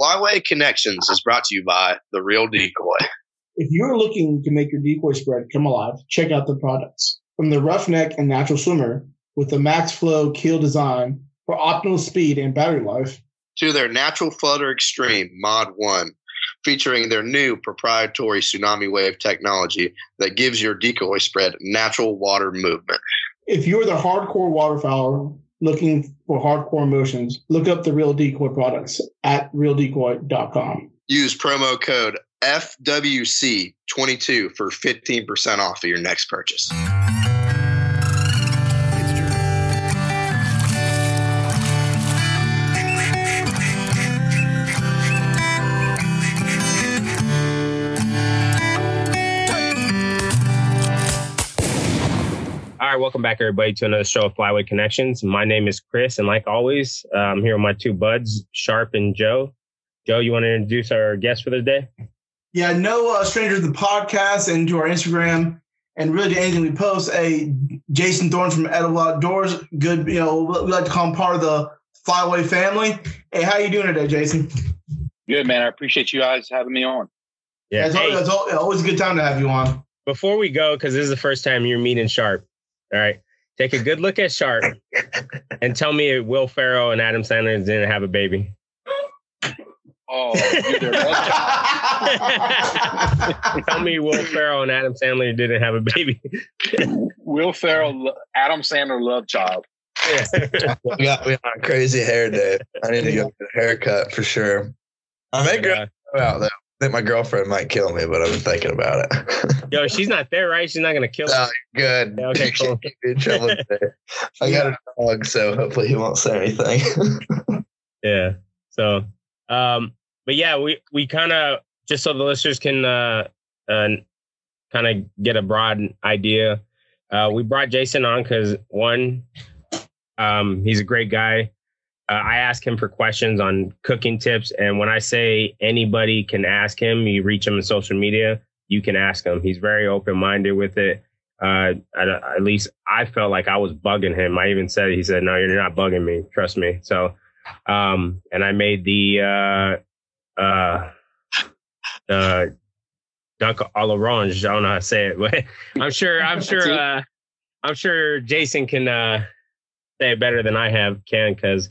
Flyway Connections is brought to you by The Real Decoy. If you're looking to make your decoy spread come alive, check out the products. From the Roughneck and Natural Swimmer with the Max Flow keel design for optimal speed and battery life, to their Natural Flutter Extreme Mod 1, featuring their new proprietary tsunami wave technology that gives your decoy spread natural water movement. If you're the hardcore waterfowler looking for hardcore motions, look up the Real Decoy products at realdecoy.com. Use promo code FWC22 for 15% off of your next purchase. Right, welcome back, everybody, to another show of Flyway Connections. My name is Chris, and like always, uh, I'm here with my two buds, Sharp and Joe. Joe, you want to introduce our guest for the day? Yeah, no uh, stranger to the podcast and to our Instagram, and really to anything we post. A Jason Thorne from Edible Outdoors, good. You know, we like to call him part of the Flyway family. Hey, how you doing today, Jason? Good, man. I appreciate you guys having me on. Yeah, it's, Hey, always, it's always a good time to have you on. before we go, because this is the first time you're meeting Sharp, all right, take a good look at Sharp and tell me if Will Ferrell and Adam Sandler didn't have a baby. Oh, dude, they're love child. tell me Will Ferrell and Adam Sandler didn't have a baby. Will Ferrell, lo- Adam Sandler, love child. We got we got crazy hair, day. I need to get a haircut for sure. I may grow Uh, out though. Think my girlfriend might kill me, but I've been thinking about it. yo, she's not there, right? She's not gonna kill no, us. good. Yeah, okay, cool. In trouble today. I got a dog, so hopefully he won't say anything. Yeah. So, um, but yeah, we we kind of just so the listeners can uh, uh kind of get a broad idea. Uh, we brought Jason on because one, um, he's a great guy. Uh, I ask him for questions on cooking tips, and when I say anybody can ask him, you reach him on social media, you can ask him. He's very open minded with it. Uh, at, at least I felt like I was bugging him. I even said, he said, "No, you're not bugging me. Trust me." So, um, and I made the uh, uh, the duck à l'orange. I don't know how to say it, but I'm sure, I'm sure, uh, I'm sure Jason can uh, say it better than I have can because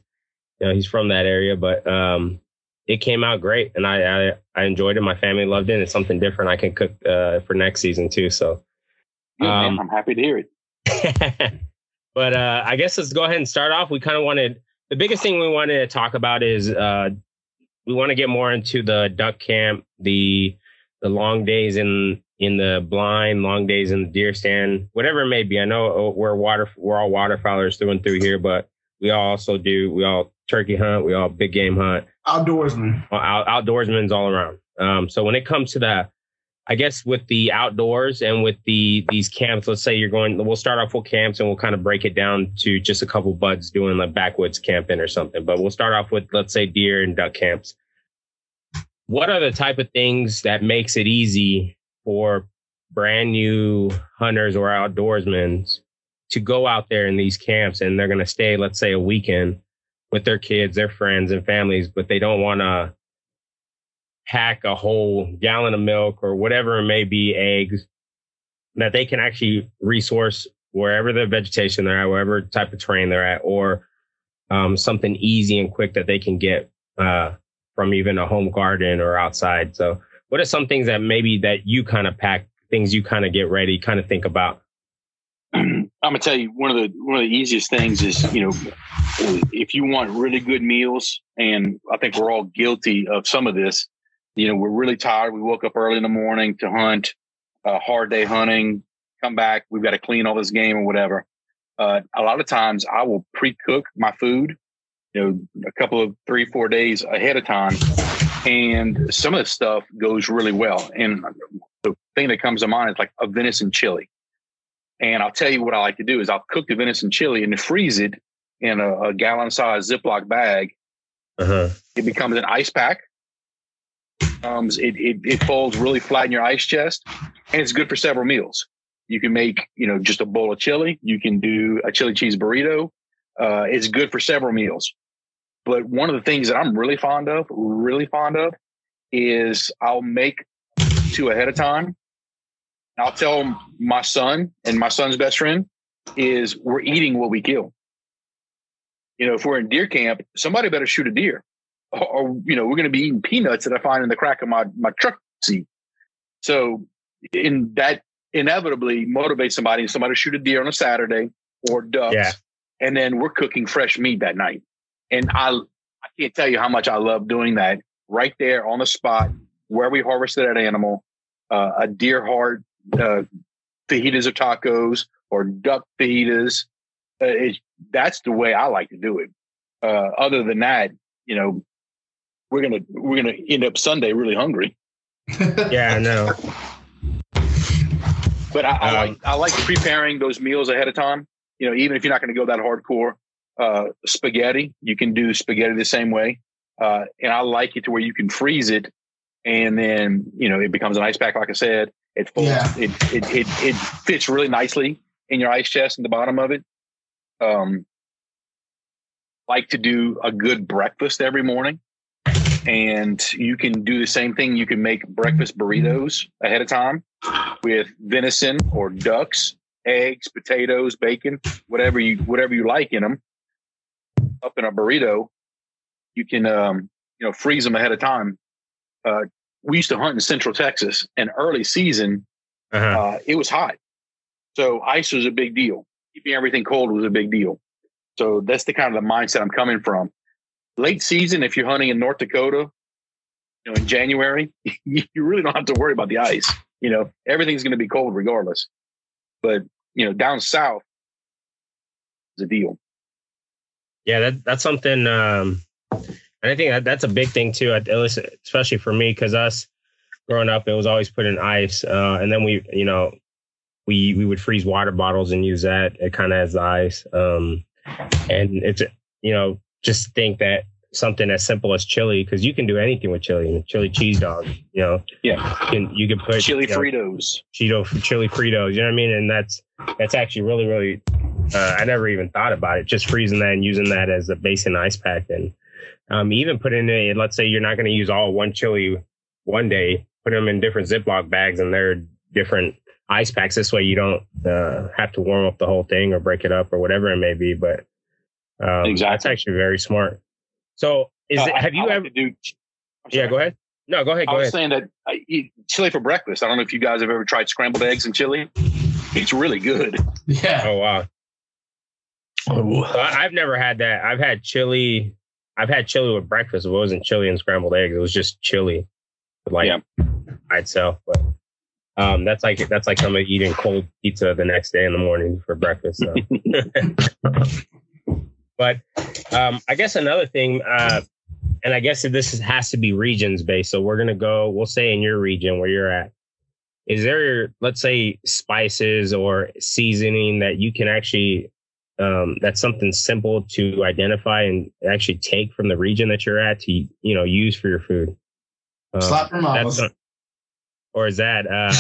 you know he's from that area. But um, it came out great, and I, I I enjoyed it. My family loved it. It's something different I can cook uh, for next season too. So. Man. Um, I'm happy to hear it. but uh, I guess let's go ahead and start off. We kind of wanted the biggest thing we wanted to talk about is uh, we want to get more into the duck camp, the the long days in in the blind, long days in the deer stand, whatever it may be. I know uh, we're water we're all waterfowlers through and through here, but we all also do we all turkey hunt, we all big game hunt Outdoorsmen. out, outdoorsmen's all around. Um, so when it comes to the, I guess with the outdoors and with the these camps, let's say you're going, we'll start off with camps and we'll kind of break it down to just a couple buds doing like backwoods camping or something. But we'll start off with let's say deer and duck camps. What are the type of things that makes it easy for brand new hunters or outdoorsmen to go out there in these camps and they're going to stay, let's say, a weekend with their kids, their friends, and families, but they don't want to pack a whole gallon of milk or whatever it may be, eggs, that they can actually resource wherever the vegetation they're at, wherever type of terrain they're at, or um, something easy and quick that they can get uh, from even a home garden or outside. So, what are some things that maybe that you kind of pack, things you kind of get ready, kind of think about? I'm gonna tell you one of the one of the easiest things is you know if you want really good meals, and I think we're all guilty of some of this. You know, we're really tired. We woke up early in the morning to hunt, a hard day hunting. Come back, we've got to clean all this game or whatever. Uh, a lot of times, I will pre-cook my food, you know, a couple of three, four days ahead of time, and some of the stuff goes really well. And the thing that comes to mind is like a venison chili. And I'll tell you what I like to do is I'll cook the venison chili and freeze it in a, a gallon size Ziploc bag. Uh-huh. It becomes an ice pack. Um, it, it, it folds really flat in your ice chest and it's good for several meals. You can make, you know, just a bowl of chili. You can do a chili cheese burrito. Uh, it's good for several meals. But one of the things that I'm really fond of, really fond of, is I'll make two ahead of time. I'll tell my son and my son's best friend is we're eating what we kill. You know, if we're in deer camp, somebody better shoot a deer, or, or you know, we're going to be eating peanuts that I find in the crack of my my truck seat. So, in that inevitably motivates somebody. And somebody shoot a deer on a Saturday or ducks, Yeah. and then we're cooking fresh meat that night. And I I can't tell you how much I love doing that right there on the spot where we harvested that animal. Uh, a deer heart, uh, fajitas or tacos, or duck fajitas. Uh, it, that's the way I like to do it. Uh, other than that, you know, we're gonna we're gonna end up Sunday really hungry. Yeah, I know. But I, I Um, like I like preparing those meals ahead of time. You know, even if you're not going to go that hardcore, uh, spaghetti, you can do spaghetti the same way. Uh, and I like it to where you can freeze it, and then you know it becomes an ice pack. Like I said, it folds, Yeah. it, it it it fits really nicely in your ice chest in the bottom of it. Um, like to do a good breakfast every morning. And you can do the same thing. You can make breakfast burritos ahead of time with venison or ducks, eggs, potatoes, bacon, whatever you whatever you like in them. Up in a burrito, you can um, you know freeze them ahead of time. Uh, we used to hunt in Central Texas, and early season Uh-huh. uh, it was hot, so ice was a big deal. Keeping everything cold was a big deal. So that's the kind of the mindset I'm coming from. Late season, if you're hunting in North Dakota, you know, in January, you really don't have to worry about the ice. You know, everything's going to be cold regardless. But you know, down south, is a deal. Yeah, that that's something. Um, and I think that that's a big thing too. At least, especially for me, because us growing up, it was always put in ice, uh, and then we, you know, we we would freeze water bottles and use that. It kind of as the ice, um, and it's you know just think that something as simple as chili, because you can do anything with chili, chili cheese dog. You know, Yeah. you can you can put Chili you know, Fritos. Cheeto chili Fritos. You know what I mean? And that's that's actually really really. Uh, I never even thought about it. Just freezing that and using that as a base in ice pack, and um, even put in a. Let's say you're not going to use all one chili one day. Put them in different Ziploc bags, and they're different ice packs. This way, you don't uh, have to warm up the whole thing or break it up or whatever it may be. But um, that's actually very smart. So, is Uh, it, I- have you I ever? to do? I'm yeah, go ahead. No, go ahead. I Go was ahead. saying that I eat chili for breakfast. I don't know if you guys have ever tried scrambled eggs and chili. It's really good. Yeah. Oh wow. Ooh. So I've never had that. I've had chili. I've had chili with breakfast. It wasn't chili and scrambled eggs. It was just chili, like Yeah. by itself. But um, that's like that's like somebody eating cold pizza the next day in the morning for breakfast. So. but um, I guess another thing, uh, and I guess this is, has to be regions based. So we're gonna go. We'll say in your region where you're at. Is there, let's say, spices or seasoning that you can actually um, that's something simple to identify and actually take from the region that you're at to you know use for your food. Um, Slap your mama. that's not- or is that uh,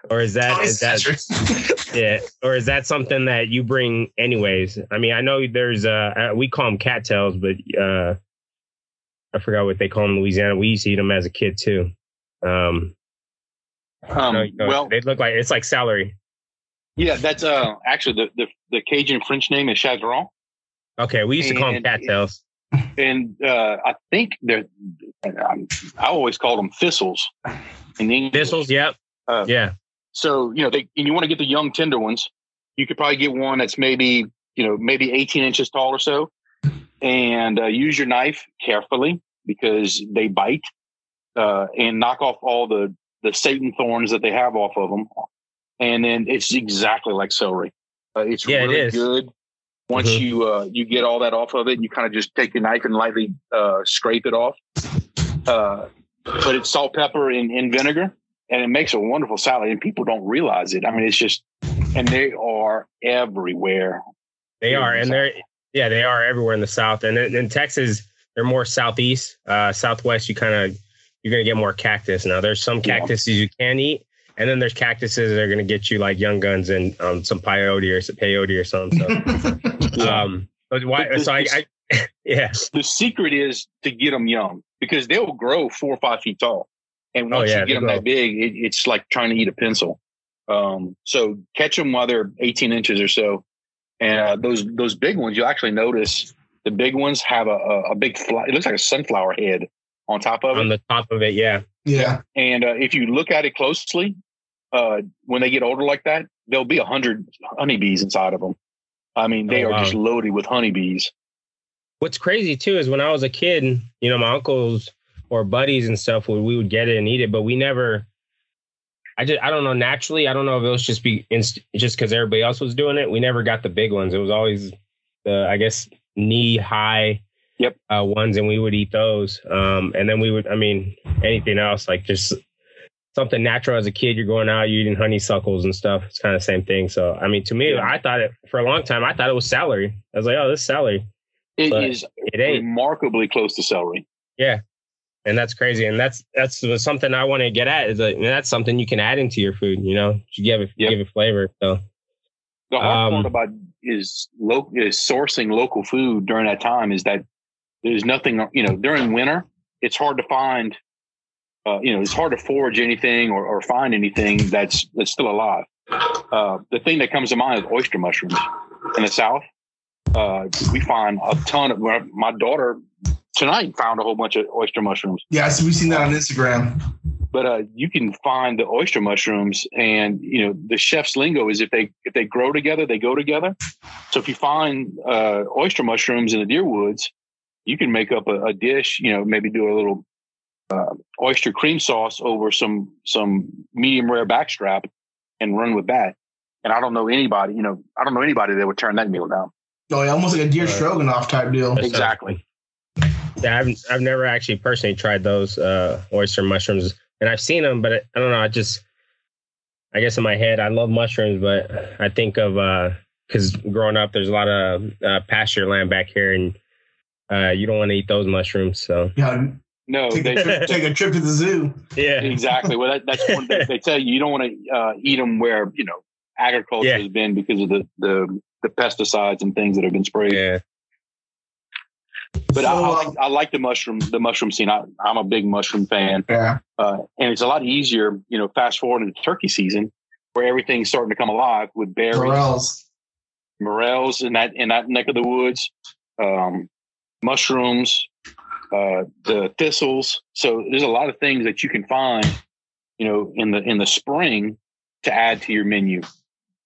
or is that is that yeah or is that something that you bring anyways? I mean, I know there's uh uh, we call them cattails, but uh I forgot what they call them in Louisiana. We used to eat them as a kid too. Um, Um, no, no, well, they look like it's like celery. Yeah, that's uh actually the, the the Cajun French name is chardon, Okay, we used to call them cattails. and uh, I think they're. I, I always call them thistles. In English. Thistles, yep. Uh, yeah. So you know, they and you want to get the young tender ones. You could probably get one that's maybe you know maybe 18 inches tall or so, and uh, use your knife carefully because they bite, uh, and knock off all the the Satan thorns that they have off of them, and then it's exactly like celery. Uh, it's Yeah, really good. Once Mhm. you uh, you get all that off of it, you kind of just take your knife and lightly uh, scrape it off. Uh, put it salt, pepper, and, and vinegar, and it makes a wonderful salad. And people don't realize it. I mean, it's just, and they are everywhere. They are, in and the they're yeah, they are everywhere in the South. And in, in Texas, they're more southeast. Uh, Southwest, you kind of you're gonna get more cactus. Now, there's some Yeah. cactuses you can eat, and then there's cactuses that are gonna get you like young guns and um, some peyote or some peyote or something. So, Yeah. um, But why? But this- so I, I yeah. The secret is to get them young because they'll grow four or five feet tall, and Oh, once yeah, you get them grow. that big, it, it's like trying to eat a pencil. Um, so catch them while they're 18 inches or so, and uh, those those big ones you'll actually notice the big ones have a, a, a big fly. It looks like a sunflower head on top of it. On the top of it, yeah. Yeah. And uh, if you look at it closely, uh, when they get older like that, there'll be a hundred honeybees inside of them. I mean, they Oh, are wow. just loaded with honeybees. What's crazy too is when I was a kid, you know, my uncles or buddies and stuff, we, we would get it and eat it, but we never. I just I don't know naturally. I don't know if it was just be inst- just because everybody else was doing it. We never got the big ones. It was always the I guess knee high. Yep. Uh, ones and we would eat those. Um, and then we would. I mean, anything else like just something natural as a kid. You're going out, you're eating honeysuckles and stuff. It's kind of the same thing. So I mean, to me, Yeah. I thought it for a long time. I thought it was celery. I was like, oh, this is celery. It But is It ain't. remarkably close to celery. Yeah. And that's crazy and that's that's something i want to get at is that that's something you can add into your food you know to give it Yep. give it flavor so The hard Um, part about is lo- is sourcing local food during that time is that there's nothing. You know, during winter, it's hard to find. Uh, you know, it's hard to forage anything or, or find anything that's that's still alive. Uh, the thing that comes to mind is oyster mushrooms in the south. Uh, we find a ton of. My daughter tonight found a whole bunch of oyster mushrooms Yeah. So we've seen that on Instagram. but uh, you can find the oyster mushrooms and you know the chef's lingo is if they if they grow together they go together so if you find uh, oyster mushrooms in the deer woods you can make up a, a dish you know maybe do a little uh, oyster cream sauce over some some medium rare backstrap and run with that and i don't know anybody you know i don't know anybody that would turn that meal down Oh, yeah, almost like a deer Right. stroganoff type deal. Exactly yeah i've, I've never actually personally tried those uh oyster mushrooms and i've seen them but i don't know i just i guess in my head i love mushrooms but i think of uh because growing up there's a lot of uh, pasture land back here and uh you don't want to eat those mushrooms so Yeah. No Take they, a, trip, take a trip to the zoo. yeah exactly. Well, that, that's one thing they tell you. You don't want to uh, eat them where you know agriculture Yeah. has been because of the, the the pesticides and things that have been sprayed. yeah But I, So, I, um, like, I like the mushroom the mushroom scene. I, I'm a big mushroom fan, Yeah. uh, and it's a lot easier. You know, fast forward into turkey season where everything's starting to come alive with berries, Morels. morels in that in that neck of the woods, um, mushrooms, uh, the thistles. So there's a lot of things that you can find, you know, in the in the spring to add to your menu.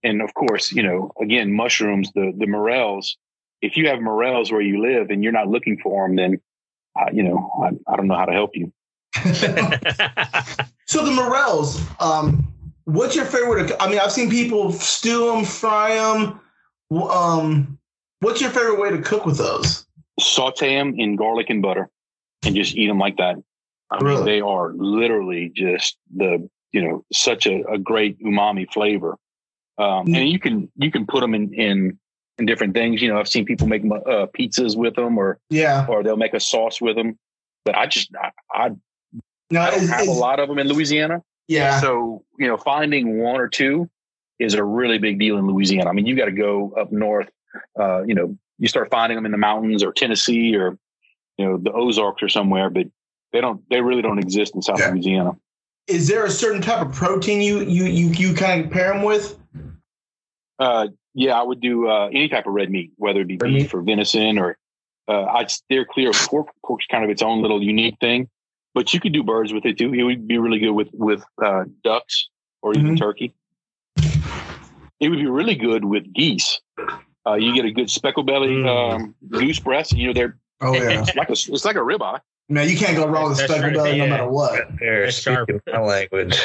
And of course, you know, again, mushrooms, the the morels. If you have morels where you live and you're not looking for them, then uh, you know, I, I don't know how to help you. So the morels, um, what's your favorite? I mean, I've seen people stew them, fry them. Um, what's your favorite way to cook with those? Saute them in garlic and butter, and just eat them like that. I mean, Really? they are literally just the you know such a, a great umami flavor. Um, Mm. and you can you can put them in in in different things. You know, I've seen people make uh, pizzas with them, or Yeah. or they'll make a sauce with them. But I just I, I, I don't have a lot of them in Louisiana. yeah. So you know, finding one or two is a really big deal in Louisiana. I mean, you got to go up north. Uh, you know, you start finding them in the mountains or Tennessee or you know the Ozarks or somewhere, but they don't. They really don't exist in South Yeah. Louisiana. Is there a certain type of protein you you you you kind of pair them with? Uh, yeah, I would do uh, any type of red meat, whether it be Red beef or venison, or uh, I'd steer clear of pork. Pork's kind of its own little unique thing, but you could do birds with it too. It would be really good with with uh, ducks or even Mhm. turkey. It would be really good with geese. Uh, you get a good speckle belly Mm. um, goose breast. You know, they're Oh yeah. it's like a it's like a ribeye. Man, you can't go wrong with That's speckled right, belly no matter what. Here, It's sharp. my language.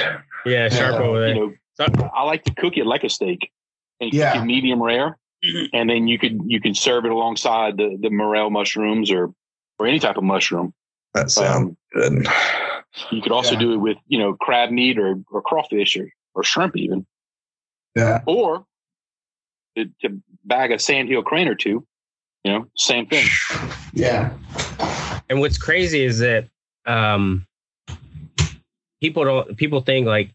yeah sharp Yeah. over there You know, I like to cook it like a steak. And Yeah. cook it medium rare, and then you could you can serve it alongside the the morel mushrooms or or any type of mushroom. That sounds Um, good. you could also Yeah. do it with you know crab meat or or crawfish or or shrimp even, Yeah. or to, to bag of sandhill crane or two. You know, same thing. Yeah. And what's crazy is that um, people don't people think like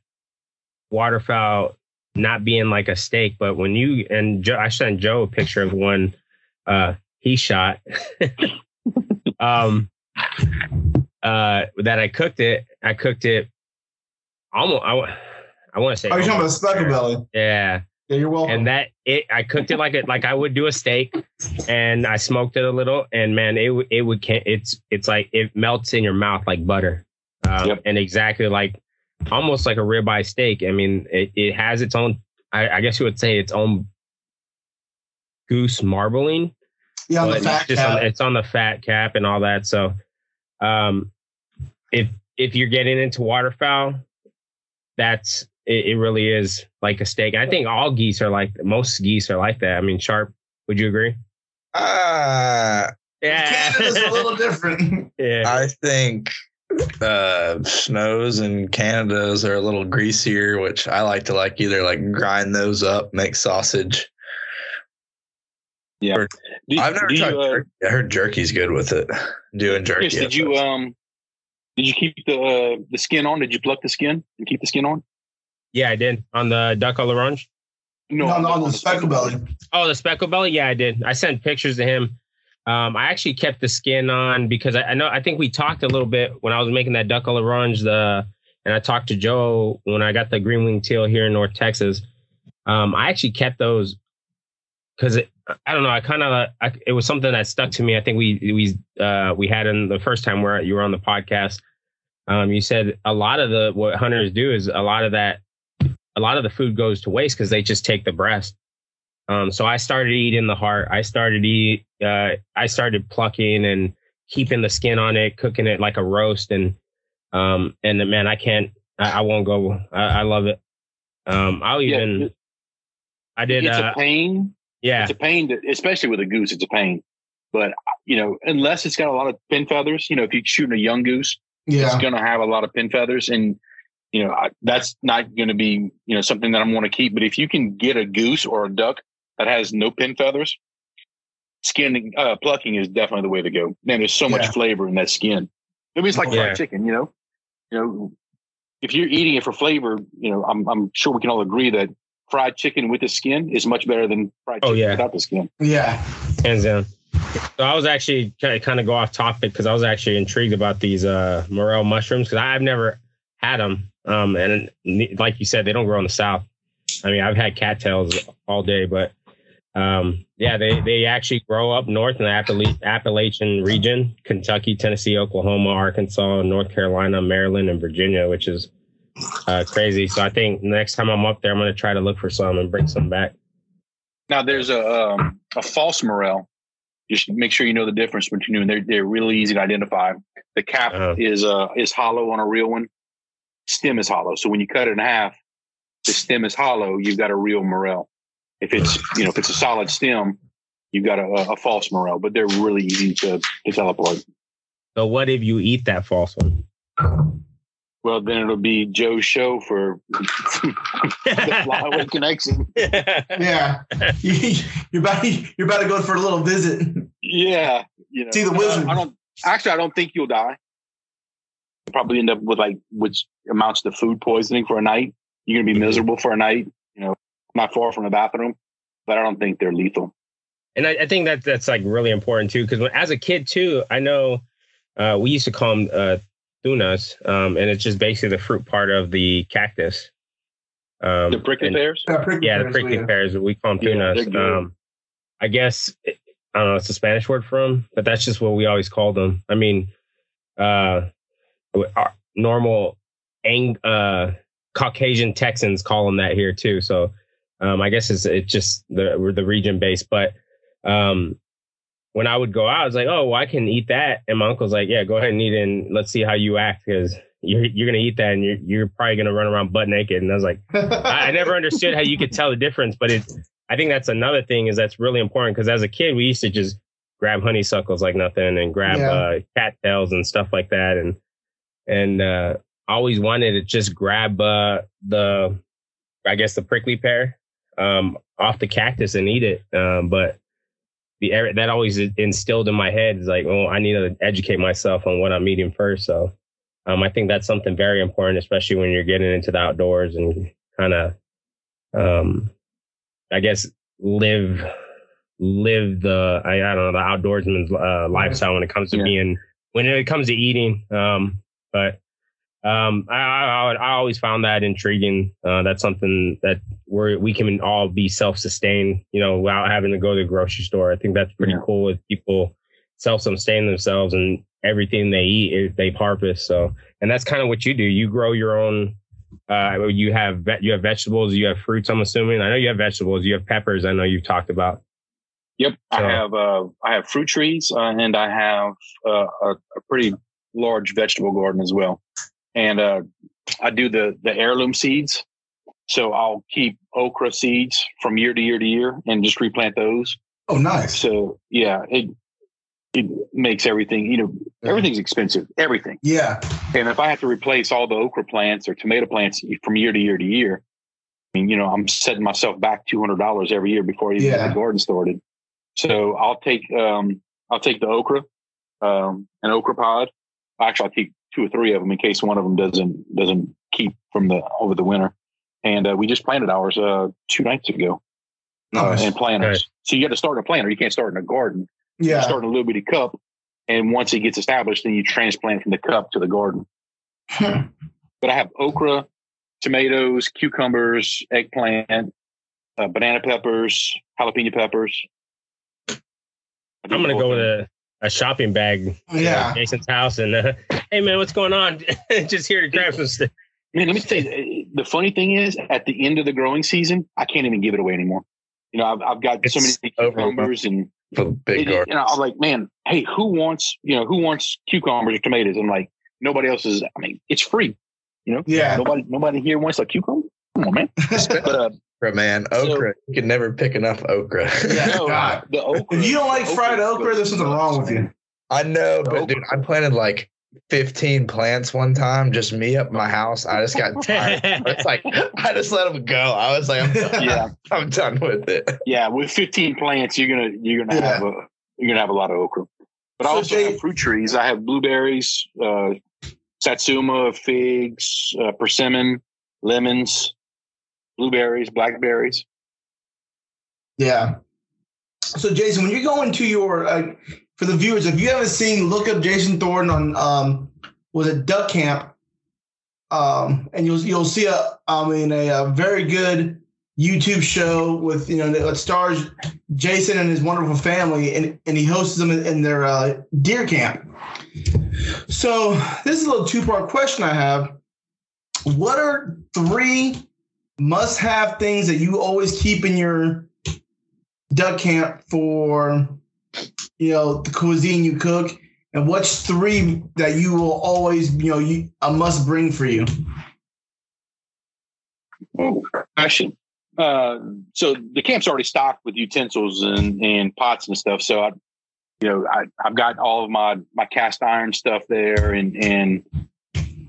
waterfowl not being like a steak, but when you and Joe, I sent Joe a picture of one. Uh, he shot. um, uh, that I cooked it. I cooked it almost. I, I want to say. Are you talking about speckle belly? Yeah. Yeah, you're welcome. And that it, I cooked it like it like I would do a steak, and I smoked it a little, and man, it it would it's it's like it melts in your mouth like butter, um, Yep. and exactly like almost like a ribeye steak. I mean, it, it has its own. I, I guess you would say its own goose marbling, yeah, on it's just on, it's on the fat cap and all that. So, um, if if you're getting into waterfowl, that's it, it. Really is like a steak. I think all geese are like most geese are like that. I mean, sharp. Would you agree? Ah, yeah. Canada's a little different. yeah. I think uh, snows and Canada's are a little greasier, which I like to like either like grind those up, make sausage. Do, I've never tried you, uh, jerky. I heard jerky's good with it. Doing jerky. Chris, did you um did you keep the uh, the skin on? Did you pluck the skin and keep the skin on? Yeah, I did on the duck à l'orange. No, on, on the speckle belly. Oh, the speckle belly. Yeah, I did. I sent pictures to him. Um, I actually kept the skin on because I, I know I think we talked a little bit when I was making that duck à l'orange. The and I talked to Joe when I got the green wing teal here in North Texas. Um, I actually kept those because I don't know. I kind of it was something that stuck to me. I think we we uh, we had in the first time where you were on the podcast. Um, you said a lot of the what hunters do is a lot of that a lot of the food goes to waste because they just take the breast. Um, so I started eating the heart. I started eat. Uh, I started plucking and keeping the skin on it, cooking it like a roast, and um, and man, I can't. I, I won't go. I, I love it. Um, I'll Yeah, even. it- I did. it's Uh, a pain. yeah. It's a pain, to, especially with a goose. It's a pain. But you know, unless it's got a lot of pin feathers, you know, if you're shooting a young goose, yeah. it's going to have a lot of pin feathers, and you know I, that's not going to be you know something that I'm going to keep. But if you can get a goose or a duck that has no pin feathers, skinning uh, plucking is definitely the way to go. Man, there's so Yeah. much flavor in that skin. I mean, it's like Yeah. fried chicken. You know, you know, if you're eating it for flavor, you know, I'm I'm sure we can all agree that fried chicken with the skin is much better than fried Oh, chicken yeah. without the skin. Yeah. hands down. So I was actually kind of, kind of go off topic because I was actually intrigued about these uh, morel mushrooms because I've never had them. Um, and like you said, they don't grow in the south. I mean, I've had cattails all day, but um, yeah, they they actually grow up north in the Appala- Appalachian region: Kentucky, Tennessee, Oklahoma, Arkansas, North Carolina, Maryland, and Virginia, which is uh, crazy. So I think next time I'm up there, I'm going to try to look for some and bring some back. Now there's a um, a false morel. Just make sure you know the difference between them. They're they're really easy to identify. The cap Uh-huh. is uh is hollow on a real one. Stem is hollow. So when you cut it in half, the stem is hollow. You've got a real morel. If it's you know if it's a solid stem, you've got a, a false morel. But they're really easy to to tell apart. So what if you eat that false one? Well, then it'll be Joe's show for the Flyway Connection. Yeah. You- you're about you're about to go for a little visit. Yeah, you know, See the I- wizard. I don't actually. I don't think you'll die. You'll probably end up with like which amounts to food poisoning for a night. You're gonna be Mhm. miserable for a night. You know, not far from the bathroom, but I don't think they're lethal. and I, I think that that's like really important too because as a kid too i know uh, we used to call them uh, tunas um, and it's just basically the fruit part of the cactus um, The prickly and- pears. Yeah, prickly yeah the prickly yeah. pears we call them Yeah, tunas they're um, i guess i don't know it's a spanish word for them but that's just what we always called them i mean uh, our normal ang- uh, caucasian texans call them that here too. So um, I guess it's it's just the we're the region based, but um, when I would go out, I was like, oh, well, I can eat that, and my uncle's like, yeah, go ahead and eat it, and let's see how you act because you're you're gonna eat that, and you're you're probably gonna run around butt naked, and I was like, I, I never understood how you could tell the difference, but it I think that's another thing is that's really important because as a kid we used to just grab honeysuckles like nothing and grab Yeah. uh, cattails and stuff like that, and and uh, always wanted to just grab uh, the I guess the prickly pear um, off the cactus and eat it. Um, but the that always instilled in my head is like, oh, I need to educate myself on what I'm eating first. So um, I think that's something very important, especially when you're getting into the outdoors and kind of, um, I guess, live live the I, I don't know the outdoorsman's uh, lifestyle when it comes to Yeah. being when it comes to eating. Um, but um, I, I I always found that intriguing. Uh, that's something that we're we can all be self sustained, you know, without having to go to the grocery store. I think that's pretty Yeah. cool with people self sustain themselves and everything they eat is they harvest. So and that's kind of what you do. You grow your own. Uh, you have you have vegetables, you have fruits. I'm assuming. I know you have vegetables. You have peppers. I know you've talked about. Yep, I have uh, I have fruit trees uh, and I have uh, a, a pretty large vegetable garden as well, and uh, I do the the heirloom seeds. So I'll keep okra seeds from year to year to year and just replant those. Oh, nice. So yeah, it it makes everything you know everything's expensive everything, Yeah. and if I have to replace all the okra plants or tomato plants from year to year to year, I mean you know I'm setting myself back two hundred dollars every year before I even get the garden started. So I'll take um I'll take the okra, um an okra pod. Actually, I'll take two or three of them in case one of them doesn't doesn't keep from the over the winter. And uh, we just planted ours uh, two nights ago uh, Nice. in planters. Nice. So you got to start in a planter. You can't start in a garden. You Yeah. start in a little bitty cup, and once it gets established, then you transplant from the cup to the garden. But I have okra, tomatoes, cucumbers, eggplant, uh, banana peppers, jalapeno peppers. I'm gonna go with a, a shopping bag. to Yeah. Jason's house and uh, hey man, what's going on? Just here to grab some stuff. Man, let me tell you, the funny thing is, at the end of the growing season, I can't even give it away anymore. You know, I've, I've got so many cucumbers and For big it- garden. you I'm like, man, hey, who wants, you know, who wants cucumbers or tomatoes? I'm like, nobody else is. I mean, it's free. You know, Yeah. nobody, nobody here wants a cucumber. Come on, man. But uh, Okra, man. Okra. you can never pick enough okra. Yeah. no, the okra. If you don't like fried okra, there's something wrong with you. I know, The but okra. dude, I planted like 15 plants one time, just me up my house. I just got tired. it's like I just let them go. I was like, I'm done. Yeah, I'm done with it. yeah. With 15 plants, you're gonna you're gonna Yeah. have a you're gonna have a lot of okra. But I also Jay- have fruit trees. I have blueberries, uh, satsuma, figs, uh, persimmon, lemons, blueberries, blackberries. Yeah. So, Jason, when you're going to your, uh, for the viewers, if you haven't seen, look up Jason Thornton on, um, was it Duck Camp? Um, and you'll you'll see a, I mean, a, a very good YouTube show with you know that stars Jason and his wonderful family, and and he hosts them in, in their uh, deer camp. So this is a little two part question I have. What are three must have things that you always keep in your duck camp for you know the cuisine you cook and what's three that you will always you know you a must bring for you Oh, question. Uh, so the camp's already stocked with utensils and, and pots and stuff. So I, you know, I, I've got all of my, my cast iron stuff there and, and,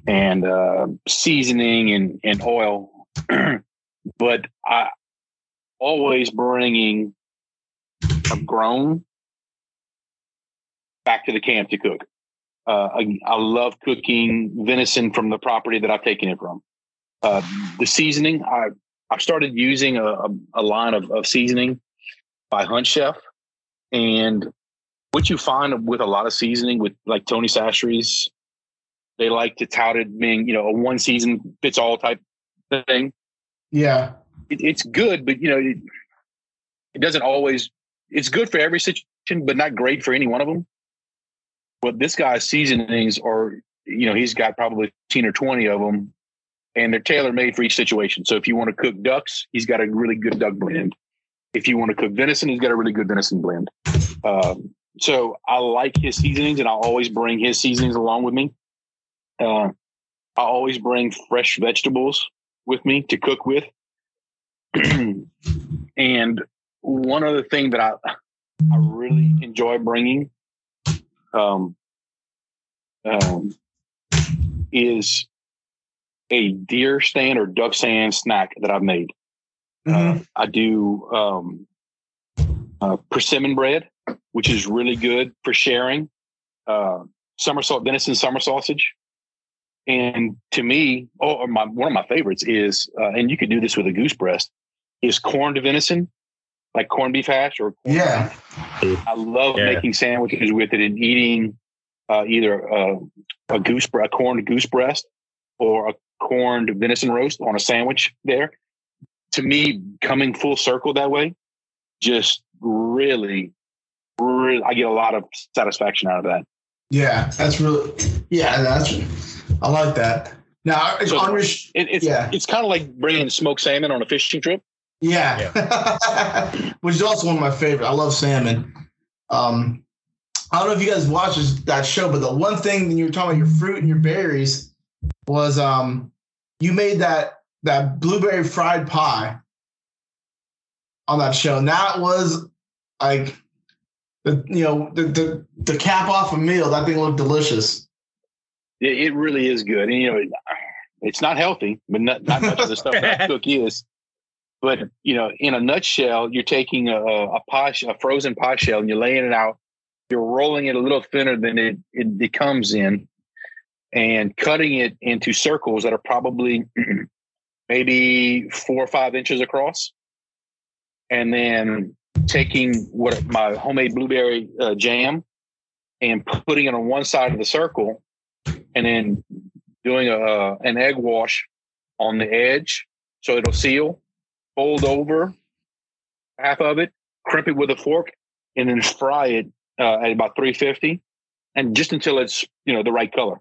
and, uh, seasoning and, and oil. but I always bringing a grown back to the camp to cook. Uh, I, I love cooking venison from the property that I've taken it from. Uh, the seasoning, I I've started using a, a, a line of, of seasoning by Hunt Chef, and what you find with a lot of seasoning with like Tony Chachere's, they like to tout it being you know a one season fits all type thing. yeah It, it's good, but you know it, it doesn't always. It's good for every situation, but not great for any one of them. But this guy's seasonings are, you know, he's got probably 10 or 20 of them and they're tailor made for each situation. So if you want to cook ducks, he's got a really good duck blend. If you want to cook venison, he's got a really good venison blend. Um, so I like his seasonings, and I always bring his seasonings along with me. Uh, I always bring fresh vegetables with me to cook with. and one other thing that I I really enjoy bringing um, um, is a deer stand or duck stand snack that I've made. Mhm. Uh, I do um, uh, persimmon bread, which is really good for sharing. Uh, somersault venison summer sausage, and to me, oh, or my one of my favorites is, uh, and you could do this with a goose breast, is corned venison, like corned beef hash or corned Yeah. beef. I love Yeah. making sandwiches with it and eating uh, either uh, a goose a corned goose breast or a corned venison roast on a sandwich there. To me, coming full circle that way, just really, really, I get a lot of satisfaction out of that. Yeah. That's really. Yeah. That's. I like that. Now, it's So- on. It, it's Yeah. it's kind of like bringing smoked salmon on a fishing trip. Yeah. Which is also one of my favorite. I love salmon. Um, I don't know if you guys watched that show, but the one thing when you were talking about your fruit and your berries was um you made that that blueberry fried pie on that show. And that was like the you know the the, the cap off a meal. That thing looked delicious. It, it really is good, and you know, it's not healthy, but not, not much of the stuff that I cook is. But you know, in a nutshell, you're taking a, a pie, a frozen pie shell, and you're laying it out. You're rolling it a little thinner than it it, it comes in, and cutting it into circles that are probably maybe four or five inches across, and then taking what my homemade blueberry uh, jam and putting it on one side of the circle and then doing a an egg wash on the edge so it'll seal. Fold over half of it, crimp it with a fork, and then fry it uh, at about 350, and just until it's you know the right color.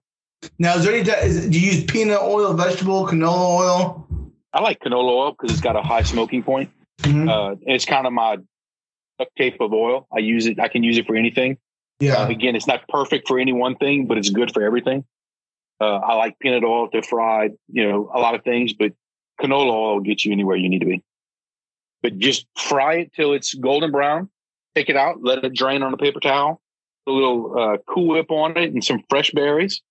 Now, is there any? Is, do you use peanut oil, vegetable, canola oil? I like canola oil because it's got a high smoking point. Mhm. Uh, it's kind of my duct tape of oil. I use it. I can use it for anything. Yeah. again, it's not perfect for any one thing, but it's good for everything. Uh, I like peanut oil to fry, you know, a lot of things, but canola oil will get you anywhere you need to be. But just fry it till it's golden brown. Take it out, let it drain on a paper towel. A little uh, Cool Whip on it, and some fresh berries.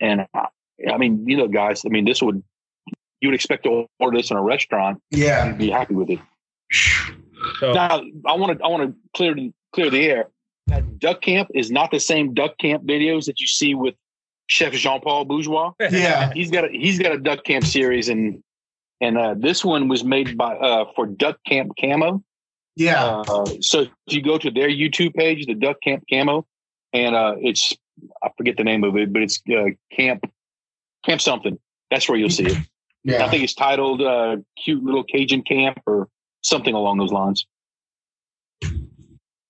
And uh, I mean, you know, guys, I mean, this would you would expect to order this in a restaurant Yeah. and be happy with it. So Now, I want to I want to clear clear the air. That duck camp is not the same duck camp videos that you see with Chef Jean Paul Bourgeois. Yeah. He's got a, he's got a duck camp series, and and uh, this one was made by uh, for Duck Camp Camo. Yeah. Uh, so if you go to their YouTube page, the Duck Camp Camo, and uh, it's I forget the name of it, but it's uh, Camp Camp something. That's where you'll see it. I think it's titled uh, "Cute Little Cajun Camp" or something along those lines.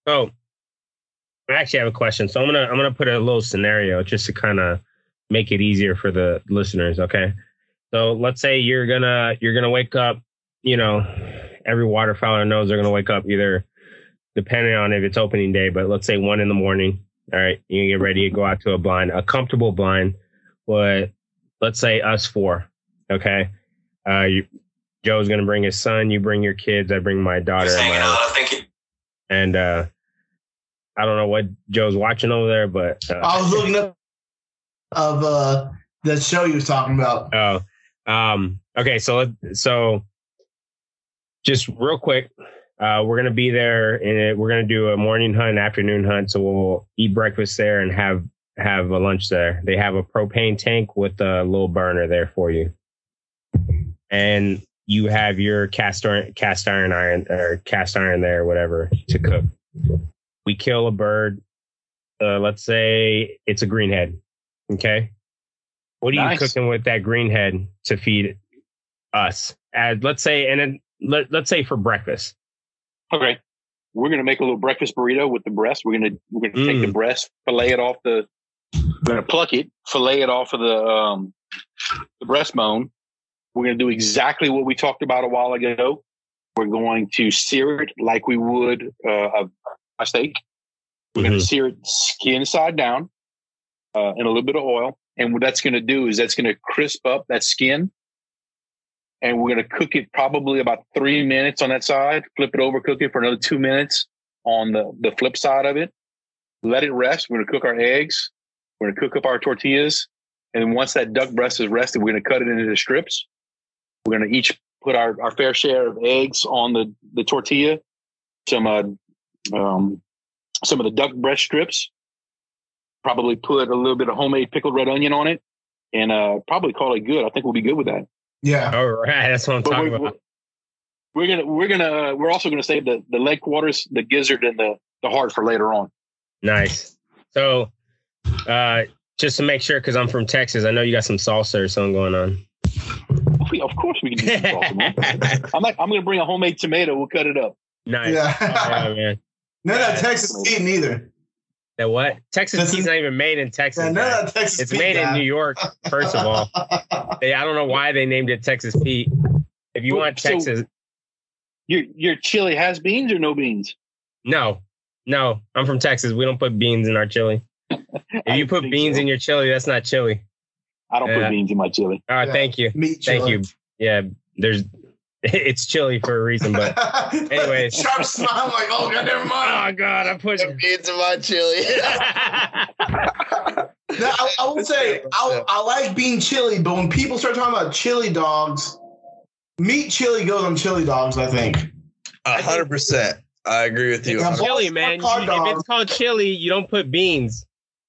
So I actually have a question. So I'm gonna I'm gonna put a little scenario just to kind of make it easier for the listeners. Okay. So let's say you're gonna you're gonna wake up, you know, every waterfowler knows they're gonna wake up either depending on if it's opening day, but let's say one in the morning. All right, you get ready to go out to a blind, a comfortable blind, but let's say us four. Okay. Uh you Joe's gonna bring his son, you bring your kids, I bring my daughter and my and uh I don't know what Joe's watching over there, but uh, I was looking up of uh the show you was talking about. oh, um, okay. So so just real quick, uh, we're gonna be there, and we're gonna do a morning hunt, afternoon hunt. So we'll eat breakfast there and have have a lunch there. They have a propane tank with a little burner there for you, and you have your cast iron cast iron iron or cast iron there, whatever, to cook. We kill a bird. Uh, let's say it's a greenhead. Okay. What are you cooking with that greenhead to feed us? As let's say, and then let, let's say for breakfast. Okay. We're gonna make a little breakfast burrito with the breast. We're gonna we're gonna take the Mm. breast, fillet it off the we're gonna pluck it, fillet it off of the um the breastbone. We're gonna do exactly what we talked about a while ago. We're going to sear it like we would uh, a steak. We're going Mhm. to sear it skin side down uh, in a little bit of oil. And what that's going to do is that's going to crisp up that skin. And we're going to cook it probably about three minutes on that side, flip it over, cook it for another two minutes on the, the flip side of it. Let it rest. We're going to cook our eggs. We're going to cook up our tortillas. And then once that duck breast is rested, we're going to cut it into strips. We're going to each put our, our fair share of eggs on the, the tortilla, some uh, um, some of the duck breast strips. Probably put a little bit of homemade pickled red onion on it, and uh, probably call it good. I think we'll be good with that. Yeah. All right, that's what I'm But talking we- about. we're gonna we're gonna uh, we're also gonna save the the leg quarters, the gizzard, and the the heart for later on. Nice. So, uh, just to make sure, because I'm from Texas, I know you got some salsa or something going on. Of course, we can do some salsa. I'm like, I'm gonna bring a homemade tomato. We'll cut it up. nice. Yeah. Yeah, man. None of that Texas Pete neither. That what? Texas This tea's not even made in Texas. Yeah, none guy. of that Texas It's Pete made in. New York, first of all. They, I don't know why they named it Texas Pete. If you Well, want so- Texas, Your your chili has beans or no beans? no, no. I'm from Texas. We don't put beans in our chili. If you put beans so. in your chili, that's not chili. I don't Yeah. put beans in my chili. All right, Yeah. thank you, Meat thank chili. you. Yeah, there's it's chili for a reason, but anyways. sharp smile. I'm like, oh god, never oh mind. god, I put. beans in my chili. Now, I, I will say I, I like being chili, but when people start talking about chili dogs, meat chili goes on chili dogs. I think. A hundred percent. I agree with you. Yeah, chili, man. You- if it's called chili, you don't put beans.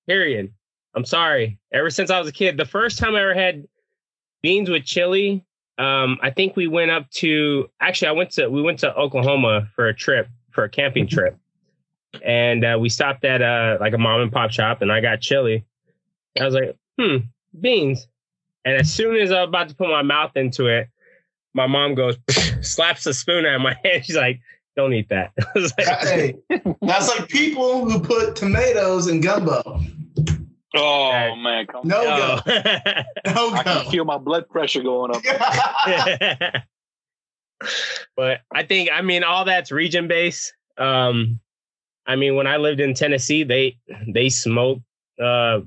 Period. I'm sorry. Ever since I was a kid, the first time I ever had beans with chili, um, I think we went up to. Actually, I went to. We went to Oklahoma for a trip for a camping trip, and uh, we stopped at uh, like a mom and pop shop, and I got chili. I was like, hmm, beans. And as soon as I was about to put my mouth into it, my mom goes, slaps the spoon out of my hand. She's like, don't eat that. I was like, Hey, that's like people who put tomatoes in gumbo. Oh Okay. man, come No go. No go. I can feel my blood pressure going up. but I think I mean all that's region based. Um, I mean when I lived in Tennessee, they they smoke. Uh,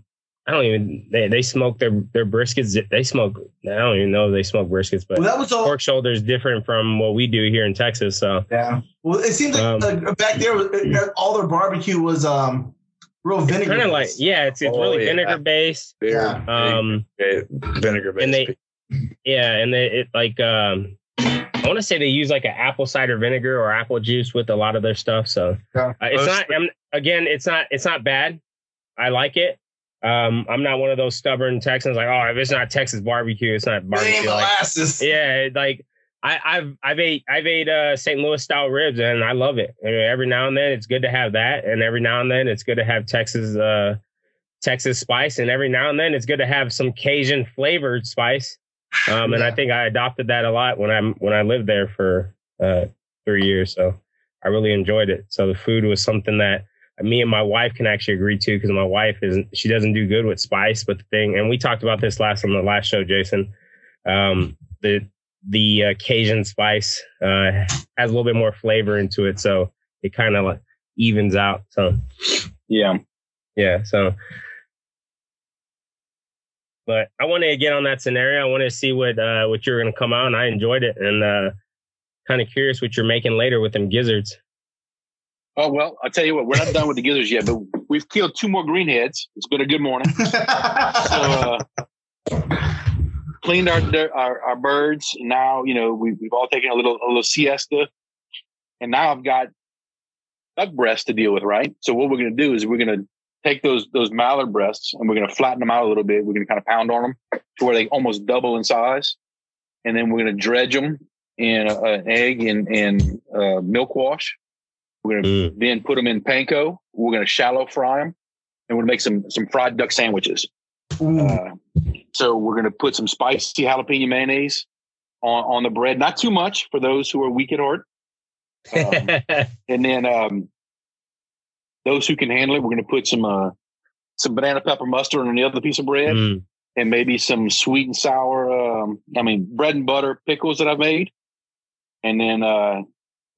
I don't even they they smoke their their briskets. They smoke. I don't even know if they smoke briskets, but well, that was all. pork shoulder is different from what we do here in Texas. So Yeah. Well, it seems like Um, uh, back there, uh, all their barbecue was um real vinegar. kind of like yeah, it's it's Oh, really yeah. vinegar based. Yeah. Um, vinegar based. and they yeah and they it like um i want to say they use like an apple cider vinegar or apple juice with a lot of their stuff so Yeah. uh, it's Most- not I'm, again it's not it's not bad i like it um i'm not one of those stubborn texans like oh if it's not texas barbecue it's not barbecue like, molasses. yeah like I, I've I've ate I've ate uh, St. Louis style ribs and I love it. Every now and then it's good to have that, and every now and then it's good to have Texas uh, Texas spice, and every now and then it's good to have some Cajun flavored spice. Um, and I think I adopted that a lot when I when I lived there for uh, three years. So I really enjoyed it. So the food was something that me and my wife can actually agree to because my wife isn't she doesn't do good with spice. But the thing, and we talked about this last on the last show, Jason. Um, the the uh, Cajun spice uh, has a little bit more flavor into it, so it kind of like evens out. So Yeah. yeah, so. But I wanted to get on that scenario. I wanted to see what uh, what you were going to come out, and I enjoyed it, and uh, kind of curious what you're making later with them gizzards. Oh well, I'll tell you what, we're not done with the gizzards yet, but we've killed two more greenheads. It's been a good morning. So uh, cleaned our, our our birds. And now you know we, we've all taken a little a little siesta, and now I've got duck breasts to deal with. Right. So what we're going to do is we're going to take those those mallard breasts and we're going to flatten them out a little bit. We're going to kind of pound on them to where they almost double in size, and then we're going to dredge them in a, an egg and and uh, milk wash. We're going to then put them in panko. We're going to shallow fry them, and we're going to make some some fried duck sandwiches. Uh, so we're going to put some spicy jalapeno mayonnaise on, on the bread, not too much for those who are weak at heart. Um, and then um, those who can handle it, we're going to put some uh, some banana pepper mustard on the other piece of bread, Mm. and maybe some sweet and sour. Um, I mean, bread and butter pickles that I've made, and then uh,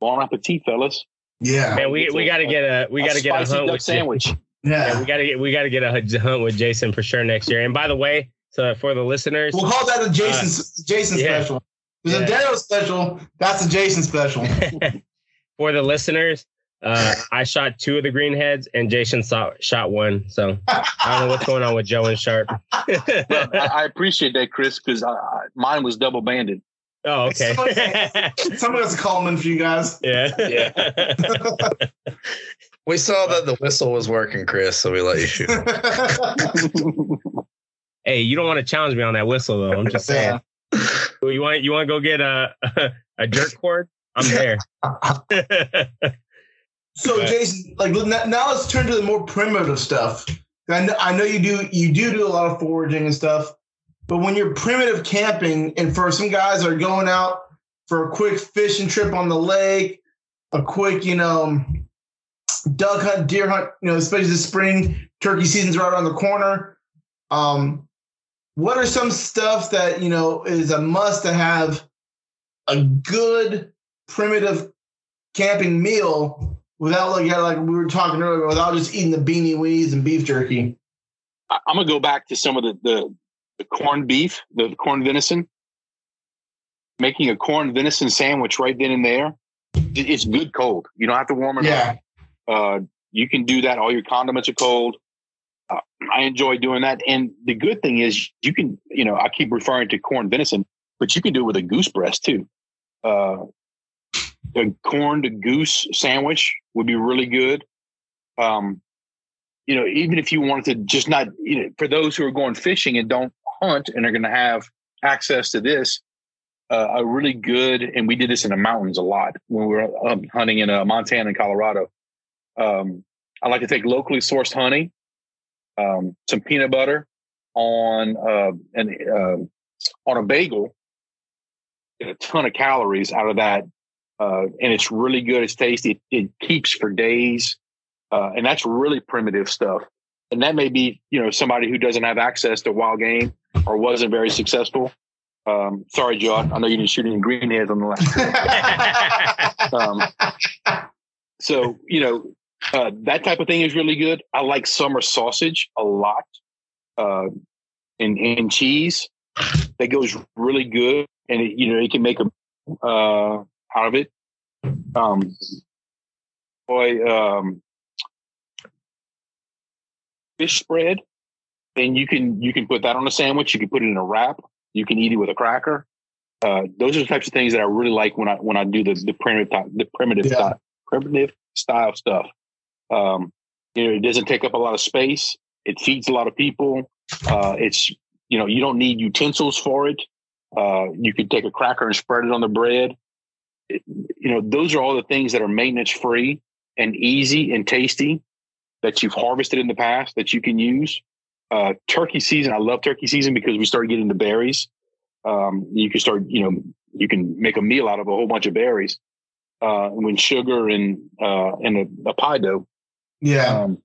bon appetit, fellas. yeah. Man, we, we got to get a we got to get a hunt with sandwich. Yeah, Yeah. we got to get we got to get a hunt with Jason for sure next year. And by the way, so for the listeners, We'll call that a Jason Jason Uh, yeah. special. There's Yeah. a Darrell special. That's a Jason special. for the listeners, uh, I shot two of the greenheads, and Jason saw, shot one. So I don't know what's going on with Joe and Sharp. I, I appreciate that, Chris, because mine was double banded. oh, okay. Someone has to call him in for you guys. yeah. Yeah. We saw that the whistle was working, Chris, so we let you shoot. Hey, you don't want to challenge me on that whistle though. I'm just saying. Yeah. You want you want to go get a a jerk cord? I'm there. So Right. Jason, like now now let's turn to the more primitive stuff. I know, I know you do you do do a lot of foraging and stuff, but when you're primitive camping, and for some guys are going out for a quick fishing trip on the lake, a quick you know duck hunt, deer hunt, you know especially the spring turkey season's right around the corner. Um, what are some stuff that you know is a must to have a good primitive camping meal without like yeah, like we were talking earlier, without just eating the beanie weenies and beef jerky. I'm gonna go back to some of the the, the corned beef, the corned venison. Making a corned venison sandwich right then and there, it's good cold. You don't have to warm it up. Uh, you can do that. All your condiments are cold. I enjoy doing that. And the good thing is, you can, you know, I keep referring to corn venison, but you can do it with a goose breast too. Uh, a corned goose sandwich would be really good. Um, you know, even if you wanted to just not, you know, for those who are going fishing and don't hunt and are going to have access to this, uh, a really good, and we did this in the mountains a lot when we were um, hunting in uh, Montana and Colorado. Um, I like to take locally sourced honey, um, some peanut butter on uh, and um on a bagel, get a ton of calories out of that, uh, and it's really good. It's tasty. It, it keeps for days, uh, and that's really primitive stuff. And that may be, you know, somebody who doesn't have access to wild game or wasn't very successful. Um, sorry, John. I know you didn't shoot any greenheads on the last. Um, so you know uh, that type of thing is really good. I like summer sausage a lot, uh, and and cheese that goes really good, and it, you know you can make a uh, out of it. Um, boy, um, fish spread, and you can you can put that on a sandwich. You can put it in a wrap. You can eat it with a cracker. Uh, those are the types of things that I really like when I when I do the the primitive type- the primitive Yeah. style, primitive style stuff. Um, you know, it doesn't take up a lot of space. It feeds a lot of people. Uh, it's you know you don't need utensils for it. Uh, you could take a cracker and spread it on the bread. It- you know, those are all the things that are maintenance free and easy and tasty that you've harvested in the past that you can use. Uh, turkey season, I love turkey season because we start getting the berries. Um, you can start, you know, you can make a meal out of a whole bunch of berries. Uh, when sugar and uh, and a, a pie dough, yeah. um,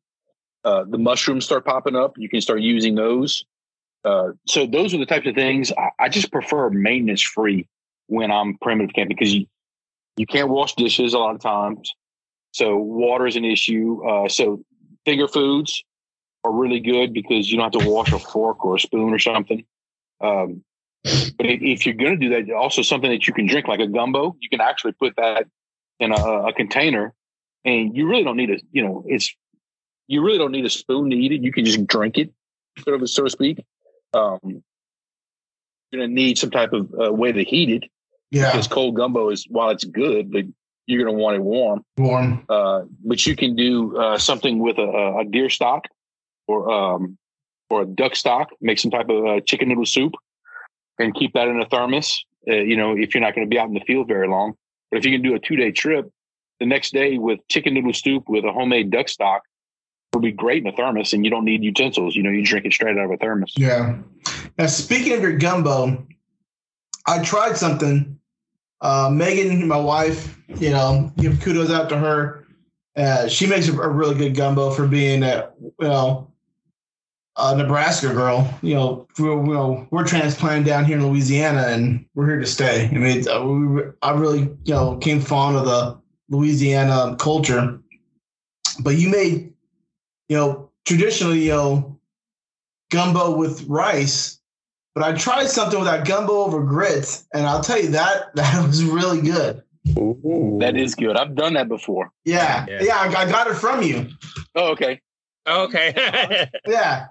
uh, the mushrooms start popping up. You can start using those. Uh, so those are the types of things I, I just prefer maintenance free when I'm primitive camping because you you can't wash dishes a lot of times. So water is an issue. Uh, so finger foods are really good because you don't have to wash a fork or a spoon or something. Um, but if, if you're going to do that, also something that you can drink like a gumbo, you can actually put that in a, a container and you really don't need a, you know, it's, you really don't need a spoon to eat it. You can just drink it, sort of, so to speak. Um, you're going to need some type of uh, way to heat it Yeah. because cold gumbo is, while it's good, but you're going to want it warm. Warm. Uh, but you can do uh, something with a, a deer stock or um, or a duck stock. Make some type of uh, chicken noodle soup and keep that in a thermos. Uh, you know, if you're not going to be out in the field very long, but if you can do a two day trip, the next day with chicken noodle soup with a homemade duck stock would be great in a thermos, and you don't need utensils. You know, you drink it straight out of a thermos. Yeah. Now, speaking of your gumbo, I tried something. Uh, Megan, my wife, you know, give kudos out to her. Uh, she makes a, a really good gumbo for being a, you know, a Nebraska girl. You know, we're, you know, we're transplanted down here in Louisiana, and we're here to stay. I mean, uh, we, I really, you know, came fond of the Louisiana culture. But you made, you know, traditionally, you know, gumbo with rice. But I tried something with that gumbo over grits, and I'll tell you that that was really good. That is good. I've done that before. Yeah, Yeah. yeah, I, I got it from you. Oh, okay. okay. Yeah,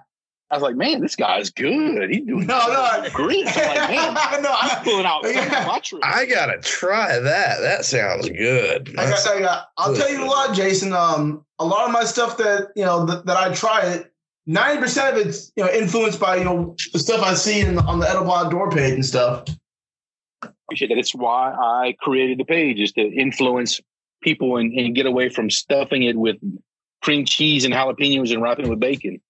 I was like, man, this guy's good. He's doing No, no. great. I'm like, man, no, he's I, pulling out Yeah. my tricks. I gotta try that. That sounds good. I got, I got, I'll tell you a lot, Jason. Um, a lot of my stuff that you know that, that I try it, ninety percent of it's you know influenced by you know the stuff I see in, on the edible door page and stuff. appreciate that. It's why I created the page is to influence people and, and get away from stuffing it with cream cheese and jalapenos and wrapping it with bacon.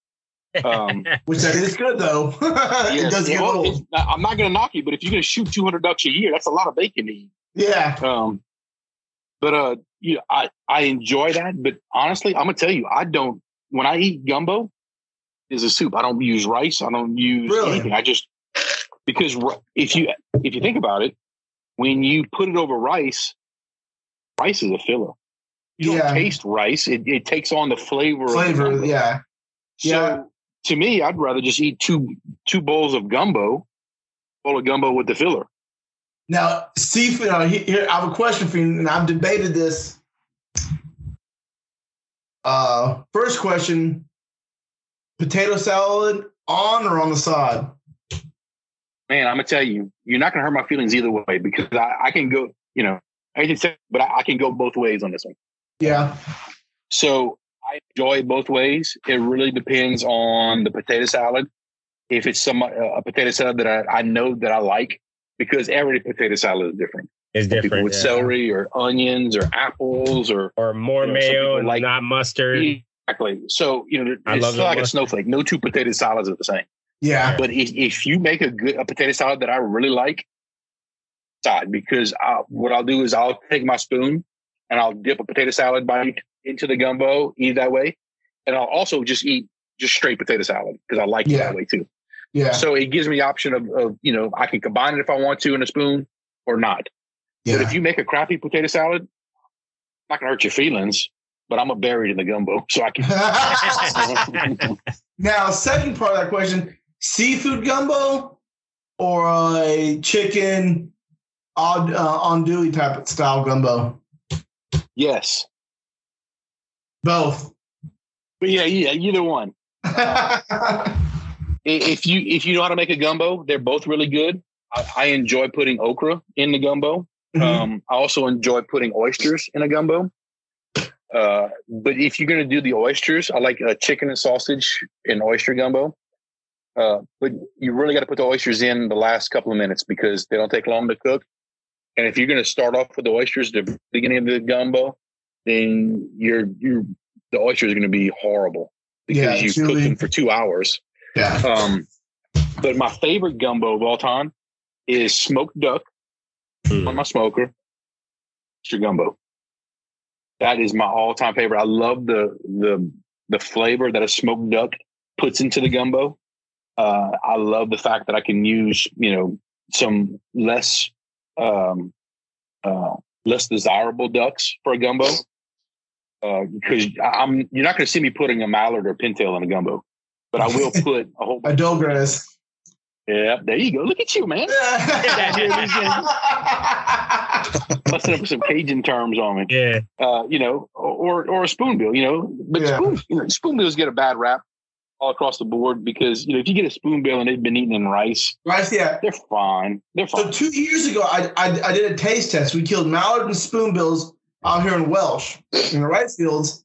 Um, Which that is good though. it does get well, old. I'm not going to knock you, but if you're going to shoot 200 ducks a year, that's a lot of bacon to eat. Yeah. Um, but uh, you know, I I enjoy that. But honestly, I'm gonna tell you, I don't. When I eat gumbo, is a soup. I don't use rice. I don't use Really? anything. I just because if you if you think about it, when you put it over rice, rice is a filler. You don't taste rice. It, it takes on the flavor. Of the Flavor. Yeah. So Yeah. To me, I'd rather just eat two two bowls of gumbo, bowl of gumbo with the filler. Now, seafood. Uh, here, I have a question for you, and I've debated this. Uh, first question: potato salad on or on the side? man, I'm gonna tell you, you're not gonna hurt my feelings either way because I, I can go, you know, I to say, but I, I can go both ways on this one. Yeah. So I enjoy it both ways. It really depends on the potato salad. If it's some uh, a potato salad that I, I know that I like, because every potato salad is different. It's different. with yeah. celery or onions or apples or Or more You know, mayo and like- not mustard. exactly. So you know, I it's love the like a snowflake. No two potato salads are the same. Yeah. But if, if you make a good a potato salad that I really like, side because I, what I'll do is I'll take my spoon and I'll dip a potato salad bite into the gumbo, eat that way, and I'll also just eat just straight potato salad because I like it that way too. Yeah. So it gives me the option of, of you know I can combine it if I want to in a spoon or not. But if you make a crappy potato salad, not gonna hurt your feelings, but I'm a buried in the gumbo, so I can. now, second part of that question: seafood gumbo or a chicken odd uh, andouille type of style gumbo? yes, Both. but yeah, yeah, either one. If you if you know how to make a gumbo, they're both really good. I, I enjoy putting okra in the gumbo. Mhm. Um, I also enjoy putting oysters in a gumbo. Uh, but if you're going to do the oysters, I like uh, chicken and sausage in oyster gumbo. Uh, but you really got to put the oysters in the last couple of minutes because they don't take long to cook. And if you're going to start off with the oysters at the beginning of the gumbo, then you're you're the oyster is going to be horrible because Yeah, you chewy. cooked them for two hours. yeah. Um, but my favorite gumbo of all time is smoked duck Mm. on my smoker. It's your gumbo. That is my all-time favorite. I love the the the flavor that a smoked duck puts into the gumbo. Uh, I love the fact that I can use you know some less um, uh, less desirable ducks for a gumbo. Because I'm you're not going to see me putting a mallard or pintail in a gumbo, but I will put a whole. A dos gris. Yeah, there you go. Look at you, man. Busting up with some Cajun terms on me. Yeah. Uh, you know, or or a spoonbill, you know. But Yeah. spoon, you know, spoonbills get a bad rap all across the board because you know if you get a spoonbill and they've been eaten in rice, right, yeah. they're fine. They're fine. So two years ago, I, I I did a taste test. We killed mallard and spoonbills out here in Welsh in the rice fields,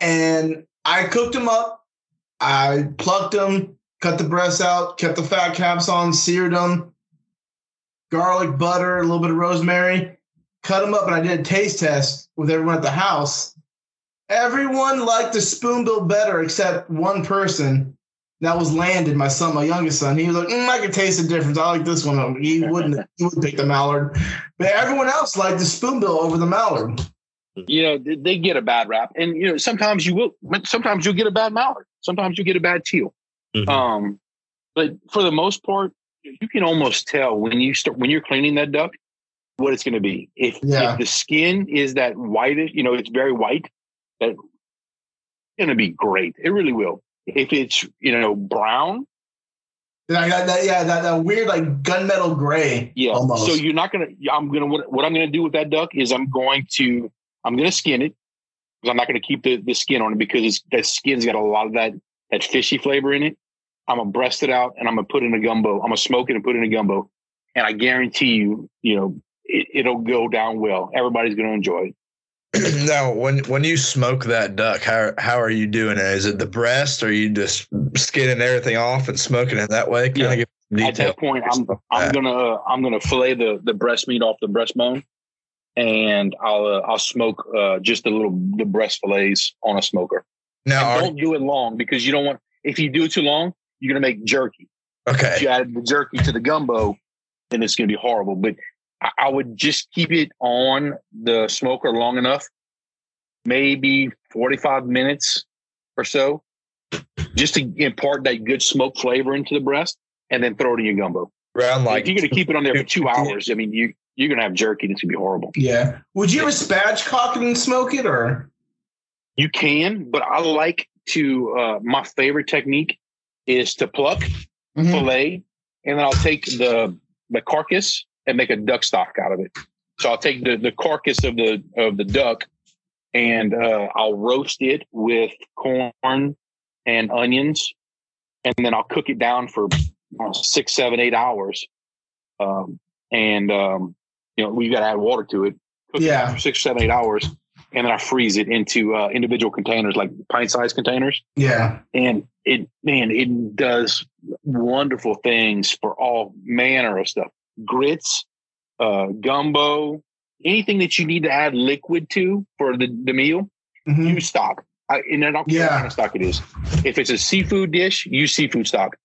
and I cooked them up. I plucked them, cut the breasts out, kept the fat caps on, seared them, garlic, butter, a little bit of rosemary, cut them up, and I did a taste test with everyone at the house. Everyone liked the spoonbill better except one person. That was Landon, my son, my youngest son. He was like, mm, I can taste the difference. I like this one. He wouldn't. he would pick the mallard, but everyone else liked the spoonbill over the mallard. You know, they, they get a bad rap, and you know sometimes you will. but Sometimes you'll get a bad mallard. Sometimes you get a bad teal. Mhm. Um, but for the most part, you can almost tell when you start when you're cleaning that duck what it's going to be. If, Yeah. if the skin is that whitish, you know, it's very white. That going to be great. It really will. If it's you know brown, I got that, yeah, that, that weird like gunmetal gray. yeah. almost. So you're not gonna. I'm gonna. What, what I'm gonna do with that duck is I'm going to. I'm gonna skin it because I'm not gonna keep the, the skin on it because it's, that skin's got a lot of that that fishy flavor in it. I'm gonna breast it out and I'm gonna put it in a gumbo. I'm gonna smoke it and put it in a gumbo, and I guarantee you, you know, it, it'll go down well. Everybody's gonna enjoy it. now, when when you smoke that duck, how how are you doing it? Is it the breast, or are you just skinning everything off and smoking it that way? Kind Yeah. of At that point, I'm I'm gonna uh, I'm gonna fillet the the breast meat off the breastbone, and I'll uh, I'll smoke uh, just a little the breast fillets on a smoker. Now, don't do it long because you don't want if you do it too long, you're gonna make jerky. Okay. If you add the jerky to the gumbo, then it's gonna be horrible. But I, I would just keep it on the smoker long enough, maybe 45 minutes or so, just to impart that good smoke flavor into the breast, and then throw it in your gumbo. Around like if you're gonna keep it on there for two hours, I mean you you're gonna have jerky that's gonna be horrible. Yeah. Would you ever spatchcock it and smoke it, or? You can, but I like to. Uh, my favorite technique is to pluck, Mhm. fillet, and then I'll take the the carcass and make a duck stock out of it. So I'll take the the carcass of the of the duck, and uh, I'll roast it with corn and onions, and then I'll cook it down for uh, six, seven, eight hours. Um, and um, you know we've got to add water to it. Cook it Yeah. for six, seven, eight hours, and then I freeze it into uh, individual containers, like pint-sized containers Yeah. and it man it does wonderful things for all manner of stuff grits uh gumbo anything that you need to add liquid to for the, the meal Mhm. use stock. I, and I don't care what kind of stock it is. If it's a seafood dish use seafood stock.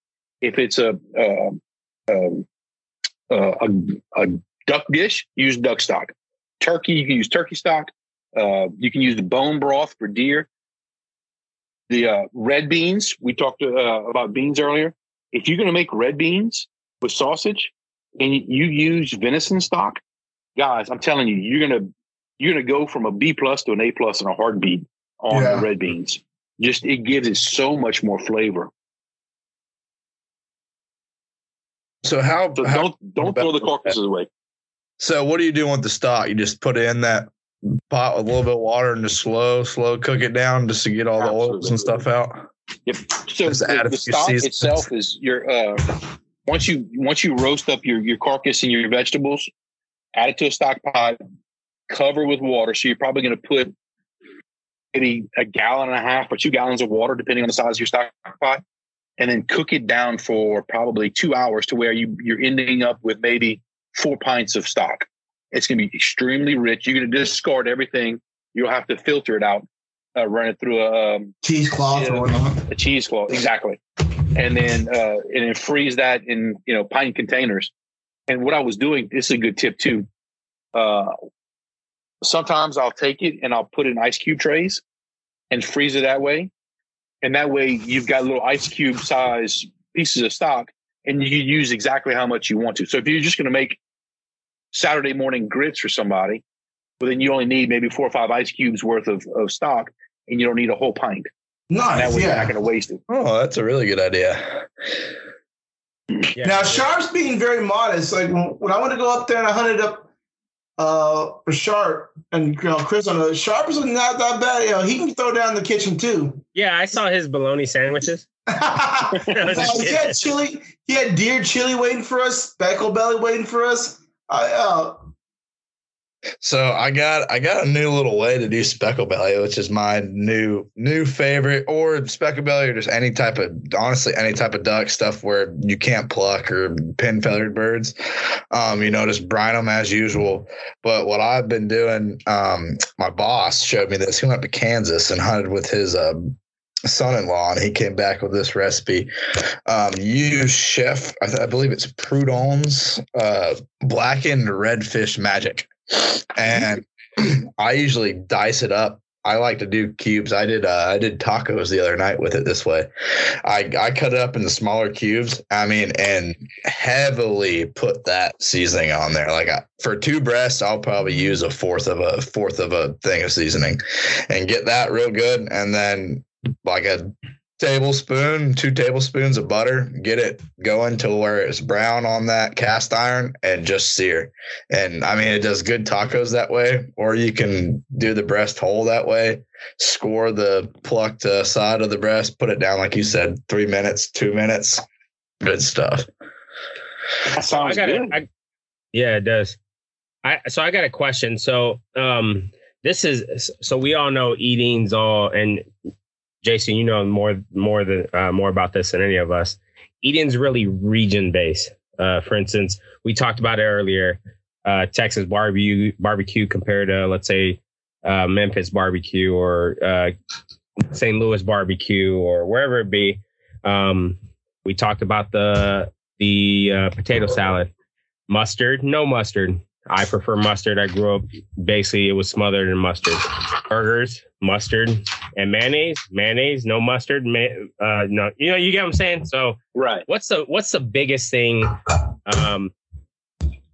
If it's a uh, um, uh, a, a duck dish use duck stock. Turkey you can use turkey stock. Uh, you can use the bone broth for deer. The uh, red beans we talked uh, about beans earlier. If you're going to make red beans with sausage and you use venison stock guys i'm telling you you're going to you're to go from a b plus to an a plus in a heartbeat on Yeah. the red beans just it gives it so much more flavor so how, so how don't don't throw the carcasses away so what do you do with the stock? You just put it in that pot with a little bit of water and just slow, slow cook it down just to get all the oils and stuff out. Yep. So the, the stock seasonings. itself is your uh once you once you roast up your your carcass and your vegetables, add it to a stock pot, cover with water. So you're probably going to put maybe a gallon and a half or two gallons of water, depending on the size of your stock pot, and then cook it down for probably two hours to where you you're ending up with maybe four pints of stock. It's going to be extremely rich. You're going to discard everything. You'll have to filter it out, uh, run it through a um, Cheesecloth or whatnot. a cheesecloth exactly and then uh and then freeze that in you know pint containers. And what i was doing this is a good tip too. Uh sometimes i'll take it and i'll put in ice cube trays and freeze it that way. And that way you've got little ice cube size pieces of stock and you use exactly how much you want to. So if you're just going to make saturday morning grits for somebody well then you only need maybe four or five ice cubes worth of, of stock and you don't need a whole pint that Nice. way you're Yeah. not going to waste it Oh, that's a really good idea. Yeah. Now Sharp's being very modest. Like when, when I went to go up there and I hunted up uh for Sharp and you know Chris on the Sharp is not that bad. You know, he can throw down the kitchen too. yeah, I saw his bologna sandwiches. Uh, he had chili, he had deer chili waiting for us, speckle belly waiting for us. I uh So I got I got a new little way to do speckle belly, which is my new new favorite, or speckle belly, or just any type of honestly any type of duck stuff where you can't pluck or pin feathered birds. Um, you know, just brine them as usual. But what I've been doing, um, my boss showed me this. He went to Kansas and hunted with his um, son-in-law, and he came back with this recipe. Um, use chef, I, th- I believe it's Prudhomme's uh, blackened redfish magic and I usually dice it up. I like to do cubes. I did uh, I did tacos the other night with it this way. I I cut it up into smaller cubes. I mean, and heavily put that seasoning on there. Like I, for two breasts, I'll probably use a fourth of a fourth of a thing of seasoning, and get that real good. And then like a tablespoon, two tablespoons of butter. Get it going to where it's brown on that cast iron, and just sear. And I mean, it does good tacos that way, or you can do the breast whole that way. Score the plucked uh, side of the breast, put it down like you said, three minutes, two minutes. Good stuff. That So I sounds got good. I, yeah, it does. I so I got a question. So um this is so we all know eating's all and Jason, you know more more than uh, more about this than any of us. eating's really region based. Uh, for instance, we talked about it earlier. Uh, Texas barbecue barbecue compared to let's say uh, Memphis barbecue or uh, St. Louis barbecue or wherever it be. Um, we talked about the the uh, potato salad, mustard, no mustard. I prefer mustard. I grew up basically it was smothered in mustard. Burgers, mustard, and mayonnaise. Mayonnaise, no mustard. Ma- uh, no, you know, you get what I'm saying. So, Right. what's the what's the biggest thing? Um,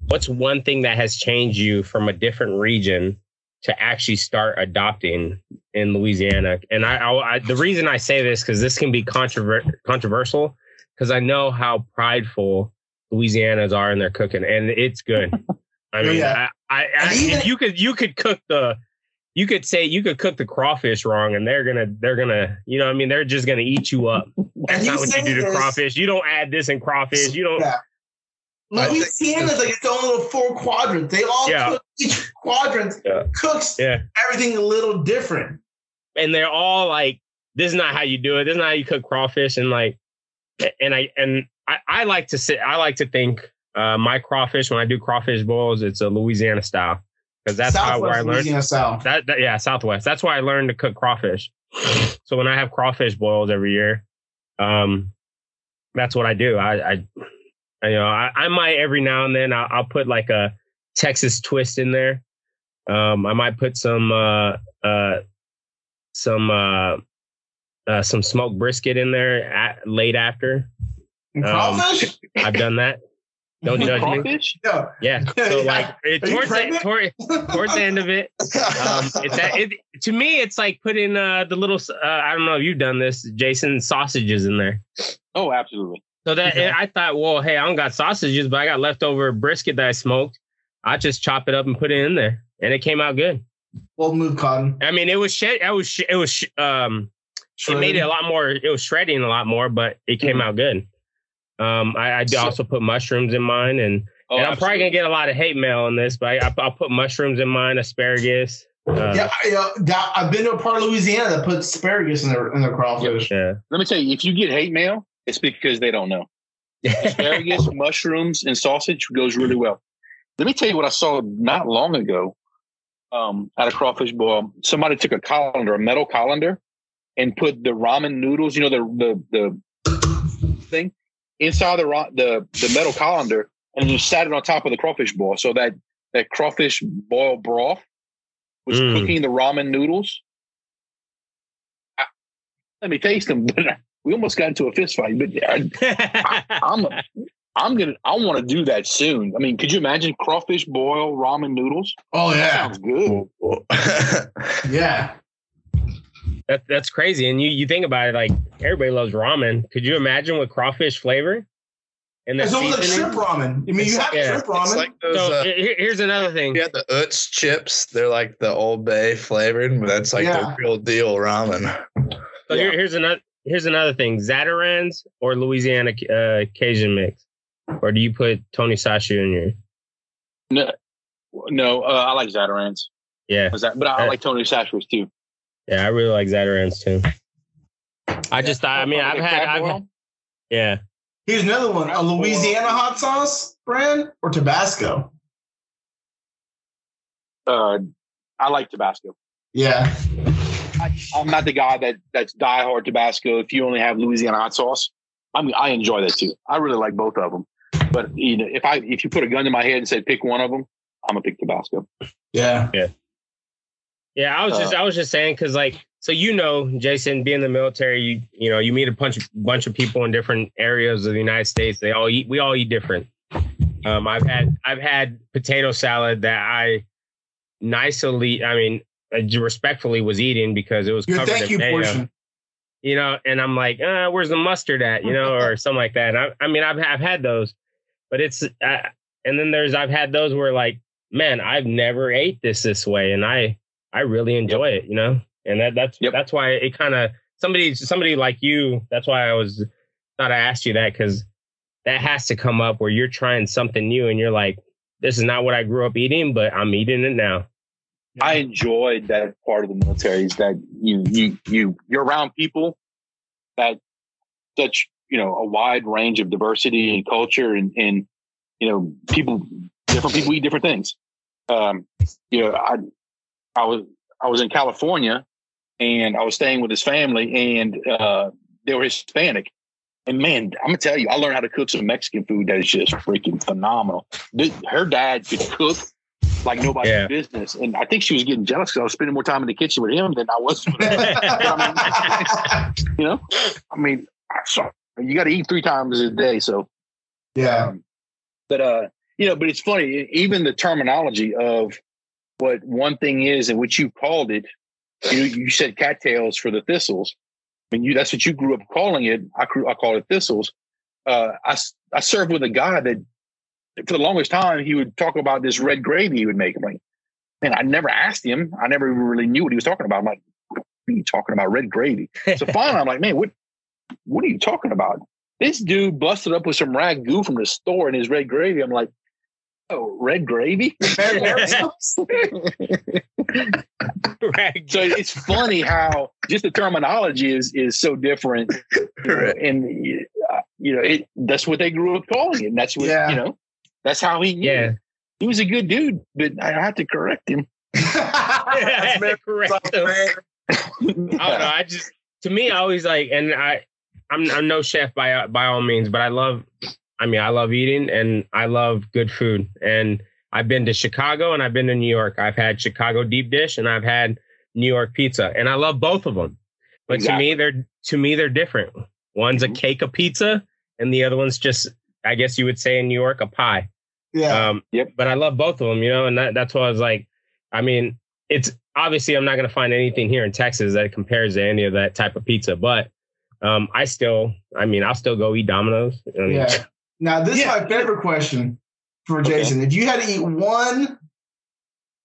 what's one thing that has changed you from a different region to actually start adopting in Louisiana? And I, I, I the reason I say this because this can be controver- controversial because I know how prideful Louisianas are in their cooking, and it's good. I mean, Yeah. I, I, I even- if you could you could cook the you could say you could cook the crawfish wrong and they're gonna they're gonna you know what I mean they're just gonna eat you up. That's not you what you do to crawfish. You don't add this in crawfish. You don't. Yeah. I think- Louisiana's like its own little four quadrants. They all Yeah. cook each quadrant Yeah. cooks Yeah. everything a little different. And they're all like, this is not how you do it. This is not how you cook crawfish. And like, and I and I, I like to sit. I like to think uh, my crawfish when I do crawfish boils, it's a Louisiana style because that's how where I learned. That, that yeah, Southwest. That's why I learned to cook crawfish. So when I have crawfish boils every year, um, that's what I do. I, I, you know, I, I might every now and then I'll, I'll put like a Texas twist in there. Um, I might put some uh, uh, some uh, uh, some smoked brisket in there at, late after. Um, crawfish? I've done that. Don't judge me. Crawfish? yeah. Yeah. So like it, towards the, pregnant? toward, towards the end of it, um, it's that, it, to me, it's like putting uh, the little. Uh, I don't know if you've done this, Jason, sausages in there. Oh, absolutely. So that Okay. I thought, well, hey, I don't got sausages, but I got leftover brisket that I smoked. I just chop it up and put it in there, and it came out good. Well move cotton. I mean, it was shit. I was. sh- It was. sh- Um, it made it a lot more. It was shredding a lot more, but it came out good. Um, I, I So- also put mushrooms in mine, and, Oh, and I'm probably gonna get a lot of hate mail on this, but I, I'll put mushrooms in mine, asparagus. Uh, yeah, I, uh, that, I've been to a part of Louisiana that puts asparagus in their in their crawfish. yeah. Let me tell you, if you get hate mail, it's because they don't know. Asparagus, mushrooms, and sausage goes really well. Let me tell you what I saw not long ago um, at a crawfish boil. Somebody took a colander, a metal colander, and put the ramen noodles, you know, the the the thing inside the the the metal colander, and just sat it on top of the crawfish boil. So that that crawfish boil broth was Mm. cooking the ramen noodles. I- let me taste them. we almost got into a fist fight, but I, I'm I'm gonna I want to do that soon. I mean, could you imagine crawfish boil ramen noodles? Oh That yeah, sounds good. yeah. That, that's crazy. And you, you think about it, like everybody loves ramen. Could you imagine with crawfish flavor? And the It's almost like seasoning? shrimp ramen. I mean, It's you have yeah, shrimp ramen. Like those. So uh, here's another thing. Yeah, the Utz chips. They're like the Old Bay flavored, but that's like Yeah. the real deal ramen. So here, here's another here's another thing: Zatarain's or Louisiana uh, Cajun mix, or do you put Tony Chachere in your? No, no, uh, I like Zatarain's. Yeah, that, but I, I like Tony Chachere's too. Yeah, I really like Zatarain's too. I just, thought. I mean, I've had, I've, had- yeah, Here's another one: a Louisiana hot sauce brand or Tabasco. Uh, I like Tabasco. Yeah, I, I'm not the guy that that's diehard Tabasco. If you only have Louisiana hot sauce, I mean, I enjoy that too. I really like both of them. But you know, if I if you put a gun to my head and said pick one of them, I'm gonna pick Tabasco. yeah. yeah. I was just, I was just saying because, like, so you know, Jason, being in the military, you you know, you meet a bunch of bunch of people in different areas of the United States. They all eat, we all eat different. Um, I've had, I've had potato salad that I nicely, I mean, uh, respectfully was eating because it was Your covered thank in you mayo. portion. you know, and I'm like, uh, where's the mustard at, you know, or something like that. And I, I mean, I've I've had those, but it's, uh, and then there's I've had those where like, man, I've never ate this this way, and I I really enjoy it, you know, and that that's Yep. that's why it kind of somebody somebody like you. That's why I was thought I asked you that because that has to come up where you're trying something new and you're like, this is not what I grew up eating, but I'm eating it now. I enjoyed that part of the military is that you you you you're around people that such you know a wide range of diversity and culture and and you know people different people eat different things. Um, you know, I I was I was in California and I was staying with his family and uh, they were Hispanic. And man, I'm gonna tell you, I learned how to cook some Mexican food that is just freaking phenomenal. This, her dad could cook like nobody's Yeah. business, and I think she was getting jealous because I was spending more time in the kitchen with him than I was. With her. I mean, you know, I mean, I saw- you got to eat three times a day, so yeah. um, but uh, you know, but it's funny. Even the terminology of what one thing is and what you called it. You you said cattails for the thistles. I mean, you that's what you grew up calling it. I grew, I call it thistles. Uh, I I served with a guy that for the longest time he would talk about this red gravy he would make. I'm like, man, I never asked him. I never really knew what he was talking about. I'm like, what are you talking about red gravy? So finally, I'm like, man, what what are you talking about? This dude busted up with some ragu from the store in his red gravy. I'm like, oh, red gravy? So it's funny how just the terminology is is so different, you know, Right. and uh, you know it. That's what they grew up calling it. And that's what Yeah. you know. That's how he. knew. Yeah. he was a good dude, but I had to correct him. That's very Correct. fair. I don't know. I just to me, I always like, and I, I'm, I'm no chef by by all means, but I love. I mean, I love eating and I love good food. And I've been to Chicago and I've been to New York. I've had Chicago deep dish and I've had New York pizza, and I love both of them. But Exactly. to me, they're to me they're different. One's a Mhm. cake of pizza, and the other one's just, I guess you would say in New York, a pie. Yeah. Um, Yep. But I love both of them, you know, and that, that's why I was like, I mean, it's obviously I'm not going to find anything here in Texas that compares to any of that type of pizza, but um, I still, I mean, I'll still go eat Domino's. Yeah. Now, this Yeah. is my favorite question for Okay. Jason. If you had to eat one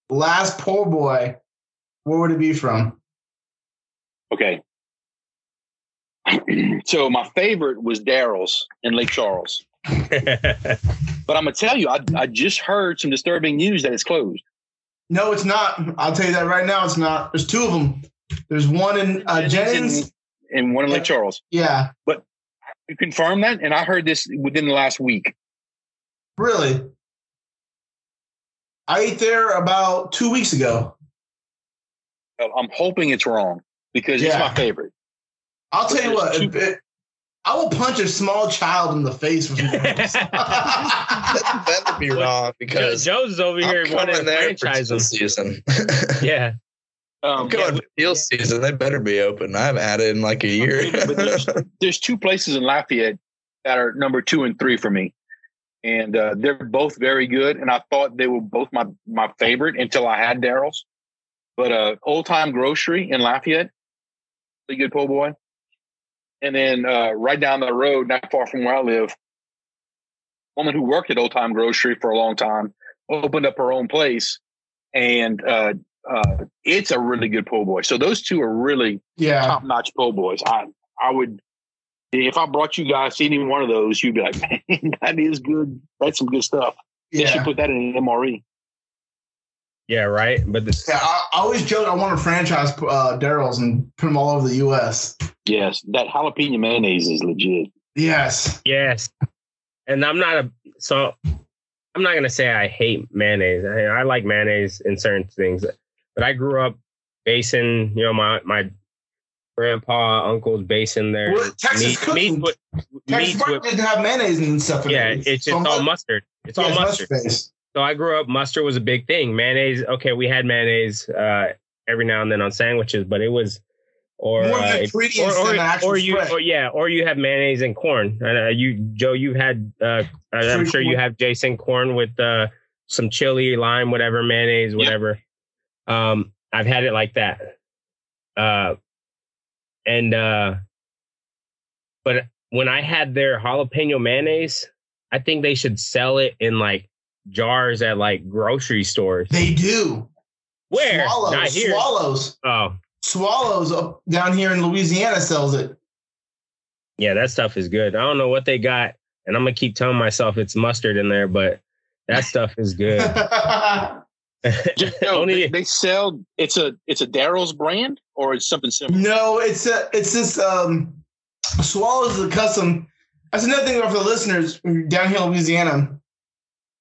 last poor boy, where would it be from? Okay. so my favorite was Darrell's in Lake Charles, but I'm gonna tell you, I I just heard some disturbing news that it's closed. No, it's not. I'll tell you that right now. It's not. There's two of them. There's one in uh, Jennings. and one in Lake Charles. Yeah, You confirm that? And I heard this within the last week. really. I ate there about two weeks ago. I'm hoping it's wrong because it's my favorite. I'll tell you what. There's if it- I will punch a small child in the face for some That better be wrong because Joe's over here I'm wanting coming to there for franchise season. Yeah. Um, I'm going for teal season. They better be open. I haven't had it in like a year. but there's, there's two places in Lafayette that are number two and three for me, and uh, they're both very good. And I thought they were both my my favorite until I had Darrell's. But uh, Old Time Grocery in Lafayette, really good po' boy. And then uh, right down the road, not far from where I live, a woman who worked at Old Time Grocery for a long time opened up her own place, and uh, it's a really good po' boy. So those two are really yeah. top notch po' boys. I I would if I brought you guys to any one of those, you'd be like, man, that is good. That's some good stuff. They should Yeah. put that in an MRE. Yeah. Right. But this, Yeah, I, I always joke I want to franchise uh, Darrell's and put them all over the U.S. Yes, that jalapeno mayonnaise is legit. Yes. Yes. And I'm not a so I'm not gonna say I hate mayonnaise. I, I like mayonnaise in certain things, but I grew up basing, you know, my my grandpa, uncle's basing there. Well, Texas meat, cooking- meat with Texas Park with didn't have mayonnaise and stuff. Yeah, it. it's So all mu- mustard. It's yeah, all it's mustard. So I grew up mustard was a big thing. Mayonnaise, okay, we had mayonnaise uh every now and then on sandwiches, but it was or uh, or, or, or you spread. or yeah, or you have mayonnaise and corn. And uh, you Joe, you had uh I'm sure you have Jason corn with uh some chili, lime, whatever, mayonnaise, whatever. Um I've had it like that. Uh and uh but when I had their jalapeno mayonnaise, I think they should sell it in like jars at like grocery stores. They do. Where? Swallows. Not here. Swallows. Oh, Swallows up down here in Louisiana sells it. yeah, that stuff is good. I don't know what they got, and I'm gonna keep telling myself it's mustard in there, but that stuff is good. Just know Only- they, they sell it's a it's a Darrell's brand or it's something similar. no, it's a, it's this um Swallows is a custom. That's another thing for the listeners down here in Louisiana.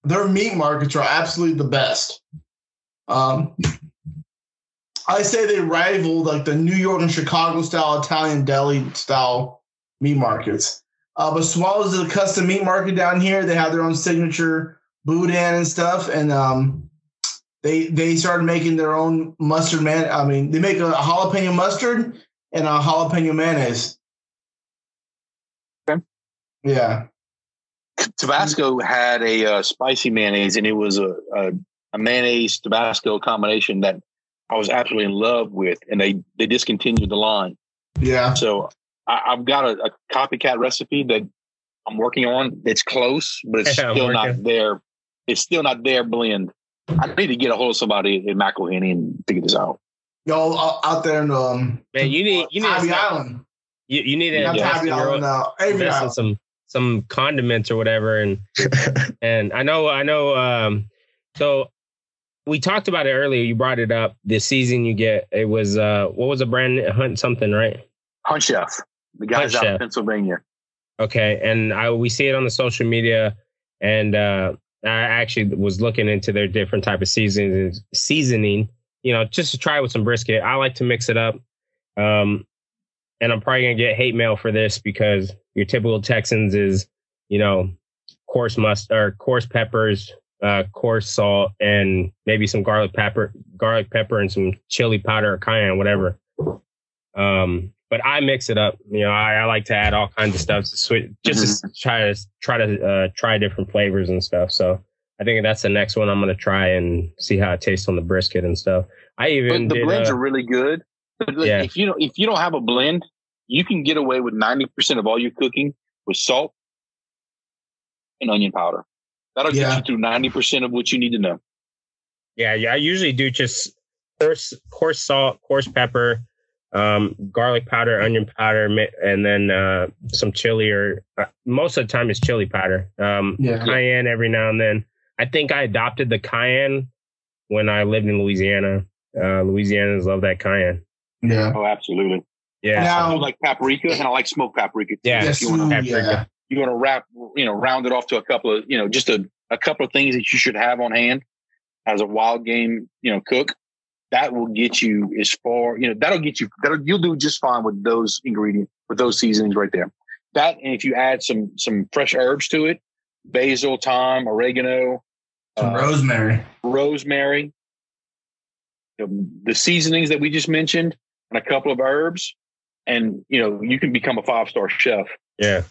Their meat markets are absolutely the best. Um, I say they rival like the New York and Chicago style Italian deli style meat markets. Uh, but Swallows is a custom meat market down here. They have their own signature boudin and stuff, and um, they they started making their own mustard man. I mean, they make a, a jalapeno mustard and a jalapeno mayonnaise. Okay. Yeah. Tabasco had a uh, spicy mayonnaise, and it was a, a, a mayonnaise Tabasco combination that I was absolutely in love with, and they they discontinued the line. Yeah. So I, have got a, a, copycat recipe that I'm working on. It's close, but it's Yeah, still working. not there. It's still not their blend. I need to get a hold of somebody in McIlhenny and figure this out. Y'all out- out there in um, Man, you need you need to Tybee Island. you, you need to Not invest in Island own, now. Avery invest in Island. some some condiments or whatever and and I know I know um so we talked about it earlier you brought it up the season you get it was uh what was the brand hunt something right Hunt Chef, the guys Hunt out Chef. of Pennsylvania. okay and I we see it on the social media and uh I actually was looking into their different type of seasons seasoning you know just to try with some brisket I like to mix it up um and I'm probably gonna get hate mail for this because your typical Texans is, you know, coarse must or coarse peppers, uh, coarse salt, and maybe some garlic pepper, garlic pepper, and some chili powder or cayenne, whatever. Um, but I mix it up. You know, I, I like to add all kinds of stuff to switch, just to try to try to uh, try different flavors and stuff. So I think that's the next one I'm gonna try and see how it tastes on the brisket and stuff. I even But the did, blends uh, are really good. But look, Yeah. If you don't, if you don't have a blend, you can get away with ninety percent of all your cooking with salt and onion powder. That'll Yeah. get you through ninety percent of what you need to know. Yeah, yeah. I usually do just coarse, coarse salt, coarse pepper, um, garlic powder, onion powder, and then uh, some chili. Or uh, most of the time, it's chili powder. Um, Yeah. Cayenne every now and then. I think I adopted the cayenne when I lived in Louisiana. Uh, Louisianans love that cayenne. Yeah. Oh, absolutely. Yeah. Now- I like paprika and I like smoked paprika. too. Yeah. Yes, If you want to, paprika. Yeah. You want to wrap, you know, round it off to a couple of, you know, just a, a couple of things that you should have on hand as a wild game, you know, cook. That will get you as far, you know, that'll get you, that'll, you'll do just fine with those ingredients, with those seasonings right there. That, and if you add some, some fresh herbs to it, basil, thyme, oregano, Some uh, rosemary. rosemary, the, the seasonings that we just mentioned, and a couple of herbs, and you know you can become a five star chef. Yeah.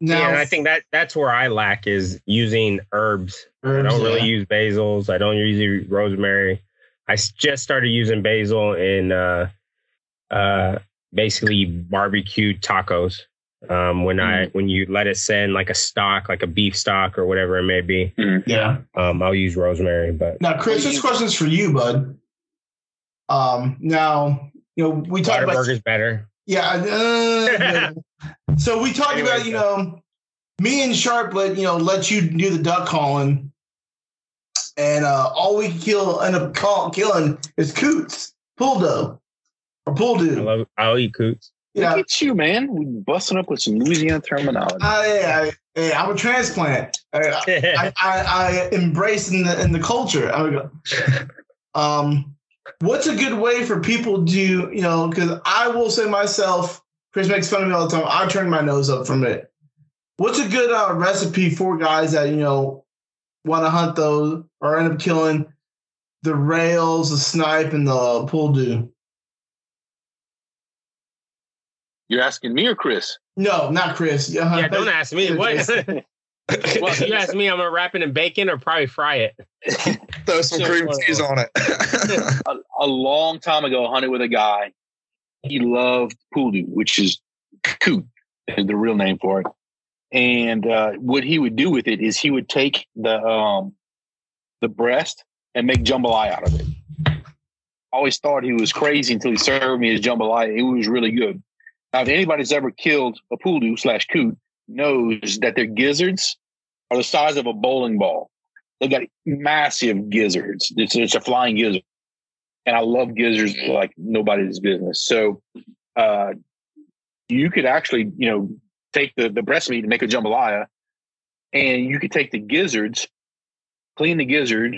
Now, yeah. And I think that that's where I lack is using herbs. I don't really yeah. use basils. I don't use rosemary. I s- just started using basil in uh, uh, basically barbecue tacos. Um, when I when you let it sit in like a stock, like a beef stock or whatever it may be, Yeah. um, I'll use rosemary. But Now, Chris, this question's for you, bud. Um, now, you know, we talked about burgers better. Yeah. uh, so we talked Anyway, about, you know, me and Sharp let, you know, let you do the duck calling. And uh, all we can kill end up call, killing is coots, poule d'eau, or pull I do. love. I'll eat coots. Yeah. Look at you, man. We busting up with some Louisiana terminology. I, I, I, I'm a transplant. I, I, I, I embrace in the in the culture. I go, um, what's a good way for people to, you know, because I will say myself, Chris makes fun of me all the time. I turn my nose up from it. What's a good uh, recipe for guys that you know want to hunt those or end up killing the rails, the snipe, and the poule d'eau? You're asking me or Chris? No, not Chris. Yeah, yeah, don't ask me. What? well, if you ask me, I'm gonna wrap it in bacon or probably fry it. Throw some So cream cheese on it. a, a long time ago, I hunted with a guy. He loved poule d'eau, which is coot, is the real name for it. And uh, what he would do with it is he would take the um, the breast and make jambalaya out of it. I always thought he was crazy until he served me his jambalaya. It was really good. Now, if anybody's ever killed a poule d'eau slash coot, knows that their gizzards are the size of a bowling ball. They've got massive gizzards. It's, it's a flying gizzard and I love gizzards like nobody's business. So uh, you could actually, you know, take the the breast meat and make a jambalaya, and you could take the gizzards, clean the gizzard,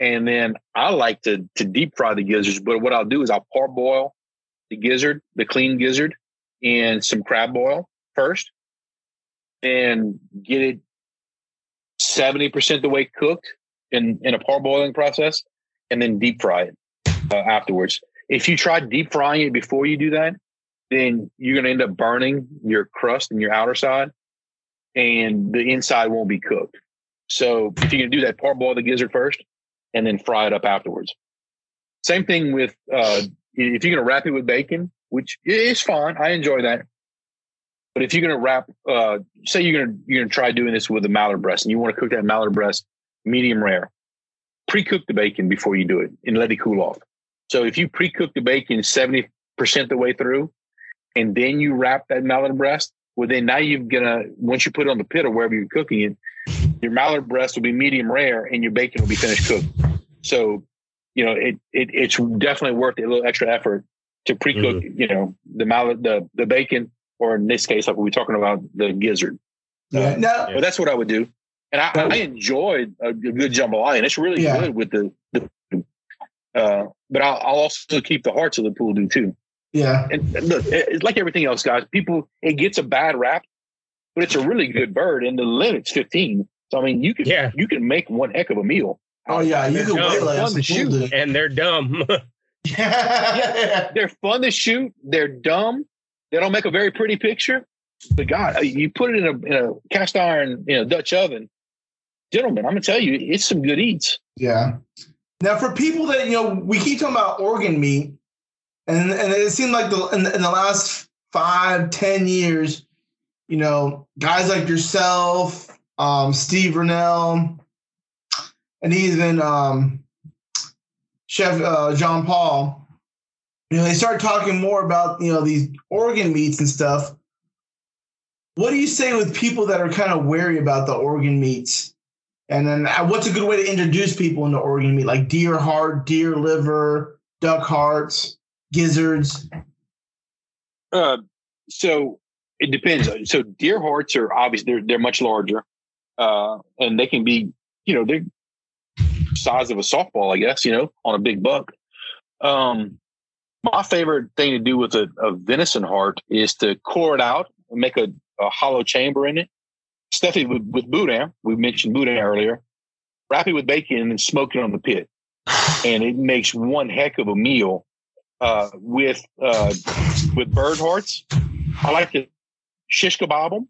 and then I like to to deep fry the gizzards. But what I'll do is I'll parboil the gizzard, the clean gizzard, in some crab boil first, and get it seventy percent the way cooked in in a parboiling process, and then deep fry it uh, afterwards. If you try deep frying it before you do that, then you're going to end up burning your crust and your outer side, and the inside won't be cooked. So if you can do that, parboil the gizzard first, and then fry it up afterwards. Same thing with uh, if you're going to wrap it with bacon, which is fine. I enjoy that. But if you're going to wrap, uh, say you're going to you're going to try doing this with a mallard breast, and you want to cook that mallard breast medium rare, pre-cook the bacon before you do it and let it cool off. So if you pre-cook the bacon seventy percent the way through, and then you wrap that mallard breast, well then now you're gonna once you put it on the pit or wherever you're cooking it, your mallard breast will be medium rare and your bacon will be finished cooked. So you know it, it it's definitely worth a little extra effort to pre-cook. Mm-hmm. You know the mallard the the bacon or in this case like we are talking about the gizzard. Yeah, uh, no. But that's what I would do. And I, I enjoyed a, good jambalaya, and it's really yeah. good with the, the uh, but I'll, I'll, also keep the hearts of the poule d'eau too. Yeah. And look, it's like everything else, guys. People, it gets a bad rap, but it's a really good bird, and the limit's 15. So I mean, you can yeah. you can make one heck of a meal. Oh yeah, you can dumb, fun to shoot, and they're dumb. yeah, they're fun to shoot. They're dumb. They don't make a very pretty picture. But God, uh, you put it in a, in a cast iron, you know, Dutch oven, gentlemen. I'm gonna tell you, it's some good eats. Yeah. Now, for people that you know, we keep talking about organ meat, and and it seemed like the in, in the last five, ten years, you know, guys like yourself, um, Steve Rinella, and even um, Chef uh, John Paul, you know, they start talking more about you know these organ meats and stuff. What do you say with people that are kind of wary about the organ meats? And then uh, what's a good way to introduce people into organ meat, like deer heart, deer liver, duck hearts, gizzards? Uh, so it depends. So deer hearts are obviously they're they're much larger, uh, and they can be you know they're size of a softball, I guess you know, on a big buck. Um, my favorite thing to do with a, a venison heart is to core it out and make a, a hollow chamber in it stuff it with, with boudin. We mentioned boudin earlier. Wrap it with bacon and smoke it on the pit, and it makes one heck of a meal uh, with uh, with bird hearts. I like to shish kebab them,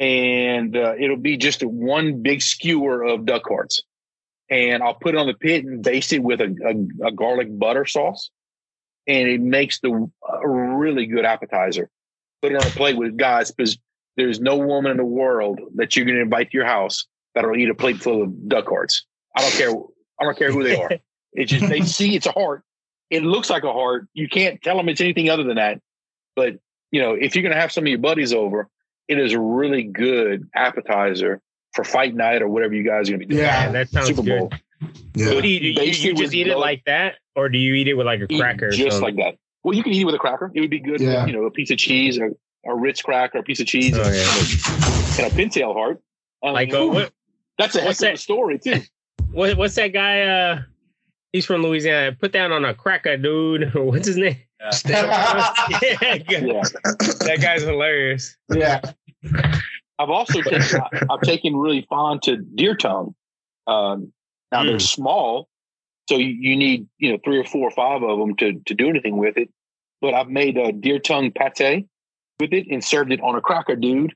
and uh, it'll be just a one big skewer of duck hearts, and I'll put it on the pit and baste it with a, a, a garlic butter sauce, and it makes the a really good appetizer. Put it on a plate with guys because there's no woman in the world that you're going to invite to your house that'll eat a plate full of duck hearts. I don't care. I don't care who they are. It's just they see it's a heart. It looks like a heart. You can't tell them it's anything other than that. But you know, if you're going to have some of your buddies over, it is a really good appetizer for fight night or whatever you guys are going to be doing. Yeah, that sounds Super Bowl. good. Yeah. So do you, you, you just eat it like that, or do you eat it with like a cracker? Just like that. Well, you can eat it with a cracker. It would be good. Yeah. With, you know, a piece of cheese or a Ritz cracker, a piece of cheese, oh, yeah. and, a, pintail heart. Um, like uh, what, that's a heck of a story too. What, what's that guy? Uh, he's from Louisiana. Put that on a cracker, dude. What's his name? yeah, yeah. That guy's hilarious. Yeah. I've also taken, I've taken really fond to deer tongue. Um, now mm. they're small, so you, you, need you know three or four or five of them to to do anything with it. But I've made a deer tongue pate, with it and served it on a cracker, dude.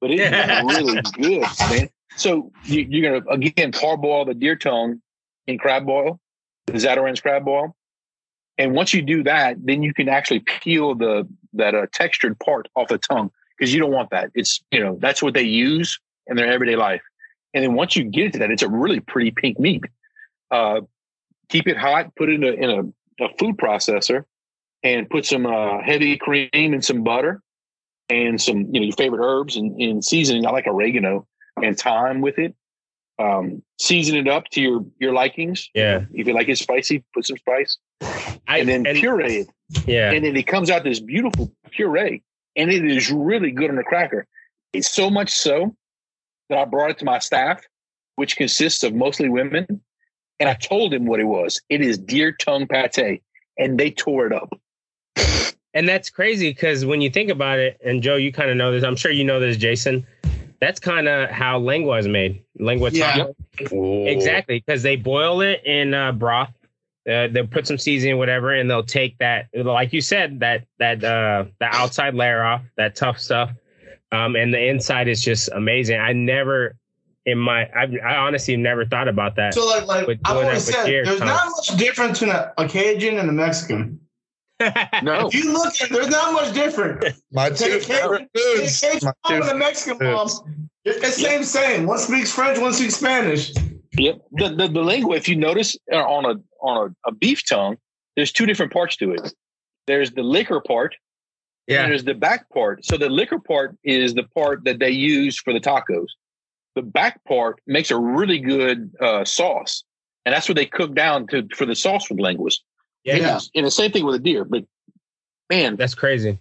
But it's really good, man. So you, are gonna again parboil the deer tongue in crab boil, the Zatarain's crab boil. and once you do that, then you can actually peel the that uh, textured part off the tongue because you don't want that. It's you know that's what they use in their everyday life. And then once you get into that, it's a really pretty pink meat. Uh, keep it hot, put it in a, in a, a food processor, and put some uh, heavy cream and some butter, and some, you know, your favorite herbs and, and seasoning. I like oregano and thyme with it. Um, season it up to your your likings. Yeah. If you like it spicy, put some spice. I, and then and, puree it. Yeah. And then it comes out this beautiful puree. and it is really good on a cracker. It's so much so that I brought it to my staff, which consists of mostly women, and I told him what it was. It is deer tongue pate, and they tore it up. And that's crazy because when you think about it, and Joe, you kind of know this. I'm sure you know this, Jason. That's kind of how lengua is made. Lengua Yeah. taco. Exactly, because they boil it in uh, broth. Uh, they'll put some seasoning, whatever, and they'll take that, like you said, that that uh, the outside layer off, that tough stuff, um, and the inside is just amazing. I never, in my, I, I honestly never thought about that. So like, like I've always said, there's tongue. not much difference between a, a Cajun and a Mexican. No, If you look at, it, there's not much different. My Take two favorite foods. My two and Mexican mom. foods. It's the same, same. One speaks French, one speaks Spanish. Yep. The, the the lingua, if you notice uh, on a on a, a beef tongue, there's two different parts to it. There's the liquor part, and yeah, there's the back part. So the liquor part is the part that they use for the tacos. The back part makes a really good uh, sauce, and that's what they cook down to for the sauce with the linguas. Yeah, Yeah. And the same thing with a deer, but man, that's crazy.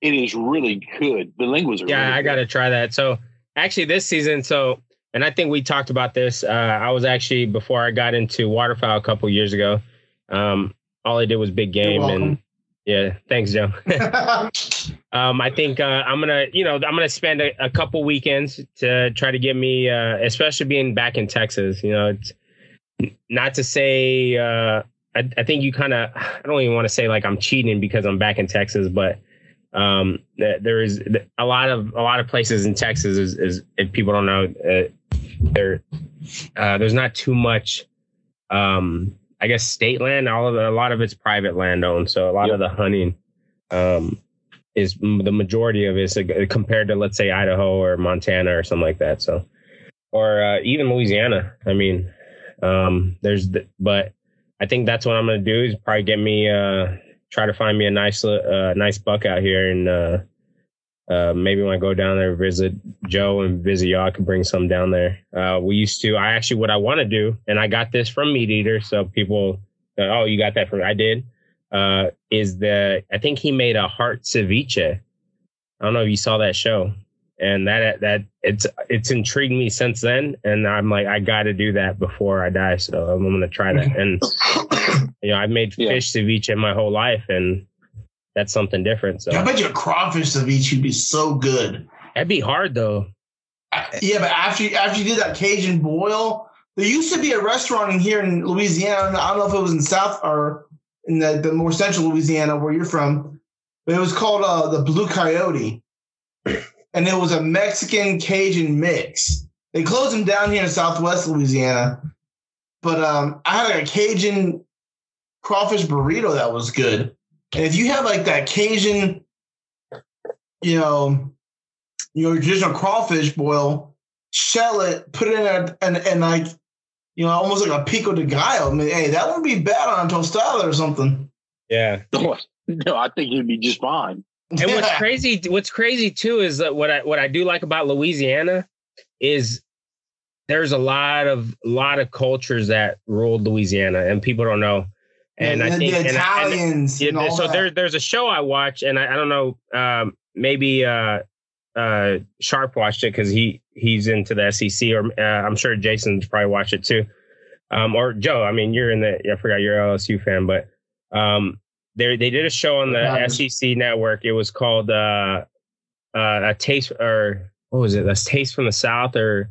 it is really good. The linguas are Yeah, really I good. got to try that. So actually, this season, so and I think we talked about this. Uh, I was actually before I got into waterfowl a couple years ago. Um, all I did was big game, and yeah, thanks, Joe. um, I think uh, I'm gonna, you know, I'm gonna spend a, a couple weekends to try to get me, uh, especially being back in Texas. You know, it's not to say. I, I think you kind of. I don't even want to say like I'm cheating because I'm back in Texas, but um, there is a lot of a lot of places in Texas is, is if people don't know, uh, there uh, there's not too much. Um, I guess state land. All of it, a lot of it's private land owned. So a lot Yep. of the hunting um, is the majority of it is compared to let's say Idaho or Montana or something like that. So or uh, even Louisiana. I mean, um, there's the, but I think that's what I'm gonna do is probably get me uh, try to find me a nice uh, nice buck out here and uh, uh, maybe when I go down there visit Joe and visit y'all, I could bring some down there. Uh, we used to. I actually what I want to do, and I got this from Meat Eater, so people, uh, oh, you got that from? I did. Uh, is the I think he made a heart ceviche. I don't know if you saw that show, and that that it's it's intrigued me since then, and I'm like I got to do that before I die, so I'm gonna try that. And you know, I've made Yeah. fish ceviche my whole life, and that's something different. So I bet you a crawfish ceviche would be so good. that'd be hard though. Yeah, but after you, after you did that Cajun boil, there used to be a restaurant in here in Louisiana. I don't know if it was in South or in the, the more central Louisiana where you're from, but it was called uh, the Blue Coyote, and it was a Mexican Cajun mix. They closed them down here in Southwest Louisiana, but um, I had like a Cajun crawfish burrito that was good. And if you have like that Cajun, you know, your traditional crawfish boil, shell it, put it in a, and and like, you know, almost like a pico de gallo. I mean, hey, that wouldn't be bad on a tostada or something. Yeah. No, I think it'd be just fine. And what's crazy, what's crazy too is that what I what I do like about Louisiana is there's a lot of lot of cultures that ruled Louisiana, and people don't know. And the, I think the and I- and- Italians. And so that. there, there's a show I watch, and I, I don't know, um, maybe uh, uh, Sharp watched it because he he's into the SEC, or uh, I'm sure Jason's probably watched it too, um, or Joe. I mean, you're in the I forgot you're LSU fan, but um, they they did a show on the Yeah. SEC network. It was called uh, uh, a taste or what was it? A taste from the South, or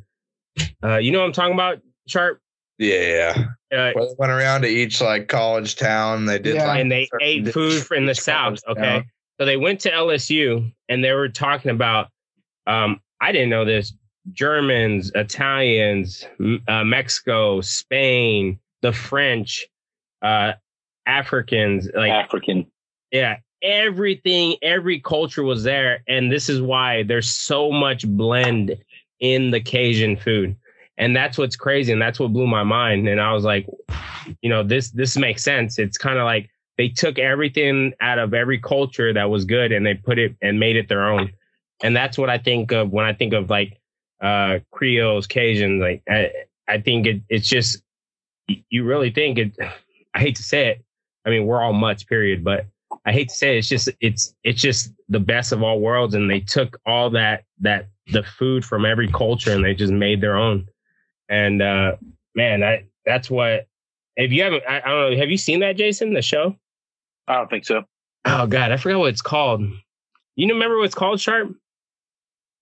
uh, you know what I'm talking about, Sharp. Yeah, yeah. Uh, Well, they went around to each like college town. They did Yeah. like and they ate food for in the South. Okay. town. So they went to LSU and they were talking about, um, I didn't know this Germans, Italians, uh, Mexico, Spain, the French, uh, Africans, like, African. yeah, everything, every culture was there. And this is why there's so much blend in the Cajun food. And that's what's crazy. And that's what blew my mind. And I was like, you know, this, this makes sense. It's kind of like they took everything out of every culture that was good and they put it and made it their own. And that's what I think of when I think of like, uh, Creoles, Cajuns. Like, I, I think it, it's just, you really think it, I hate to say it. I mean, we're all mutts, period. But I hate to say it, it's just it's it's just the best of all worlds, and they took all that that the food from every culture and they just made their own. And uh man, I that's what if you haven't I, I don't know, have you seen that, Jason, the show? I don't think so. Oh god, I forgot what it's called. You remember what it's called, Sharp? You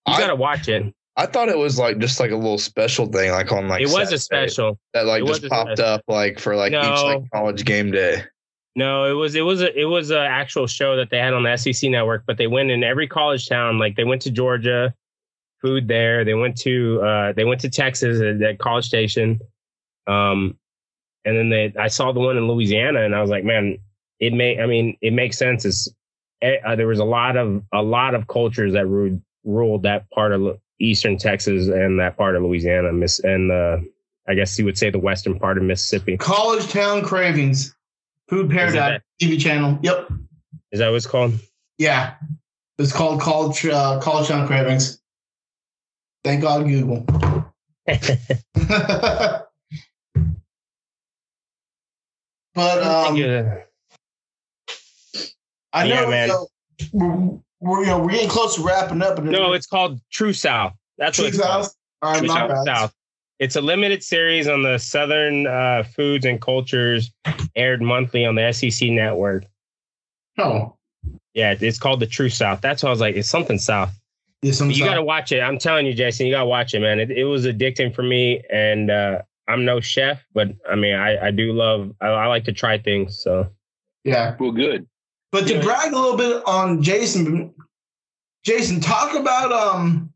I- gotta watch it. I thought it was like just like a little special thing, like on like it was a Saturday special. that like it just popped special. up like for like each like college game day. No, it was it was a it was an actual show that they had on the SEC network, but they went in every college town. Like they went to Georgia, food there. They went to uh they went to Texas at, at College Station. Um and then they I saw the one in Louisiana and I was like, man, it may I mean, it makes sense. It's eh, uh, there was a lot of a lot of cultures that ruled ruled that part of eastern Texas and that part of Louisiana, and uh I guess you would say the western part of Mississippi. College Town Cravings, Food Paradise TV channel. Yep. Is that what it's called? Yeah. It's called College uh, College Town Cravings. Thank God Google. but um, Yeah. I know Yeah, man. you know, we're, we're you know we're getting close to wrapping up. And No, it's called True South. That's True what it's called. All right, True South. South. It's a limited series on the Southern uh, foods and cultures, aired monthly on the SEC network. Oh, Yeah, it's called the True South. That's why I was like, it's something South. yeah, some You got to watch it. I'm telling you, Jason, you got to watch it, man. It, it was addicting for me, and uh, I'm no chef, but I mean, I, I do love. I, I like to try things. So yeah. Well, good. But to Yeah. brag a little bit on Jason, Jason, talk about um,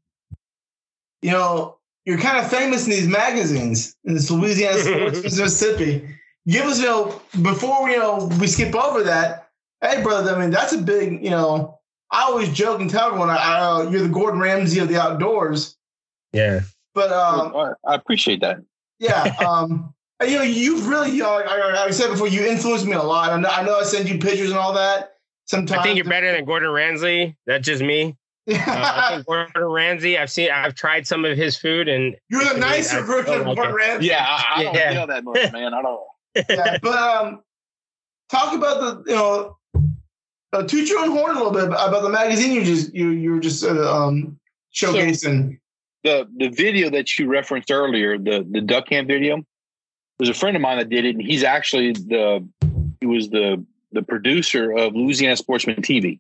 you know, you're kind of famous in these magazines in this Louisiana Sports Mississippi. Give us, you know, before you know we skip over that. Hey, brother, I mean that's a big, you know. I always joke and tell everyone I, I, uh, you're the Gordon Ramsay of the outdoors. yeah, But um, I I appreciate that. yeah, um, and, you know, you've really, you know, like I, I said before, you influenced me a lot. I know, I know I send you pictures and all that. Sometimes I think you're better than Gordon Ramsay. That's just me. Uh, I think Gordon Ramsay. I've seen. I've tried some of his food, and You're the nicer I version feel of like Gordon it. Ramsay. Yeah, I, I don't Yeah. feel that much, man. I don't. Yeah, but um, talk about the you know, uh, toot your own horn a little bit about the magazine you just you you were just uh, um showcasing. the the video that you referenced earlier, the the duck camp video, there's a friend of mine that did it, and he's actually the he was the the producer of Louisiana Sportsman TV.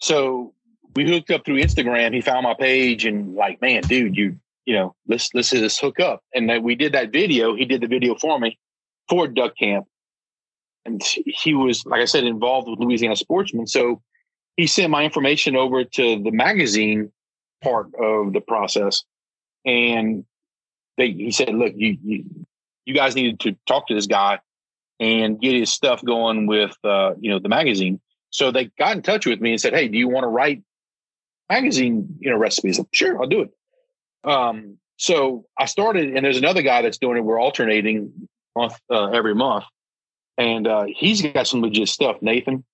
So we hooked up through Instagram. He found my page and like, man, dude, you you know, let's let's let's hook up. And then we did that video. He did the video for me for duck camp, and he was like I said involved with Louisiana Sportsman. So he sent my information over to the magazine part of the process. And they, he said, look, you, you, you guys needed to talk to this guy and get his stuff going with, uh, you know, the magazine. So they got in touch with me and said, Hey, do you want to write magazine, you know, recipes? I'm, sure, I'll do it. Um, so I started, and there's another guy that's doing it. We're alternating month, uh, every month. And, uh, he's got some legit stuff. Nathan,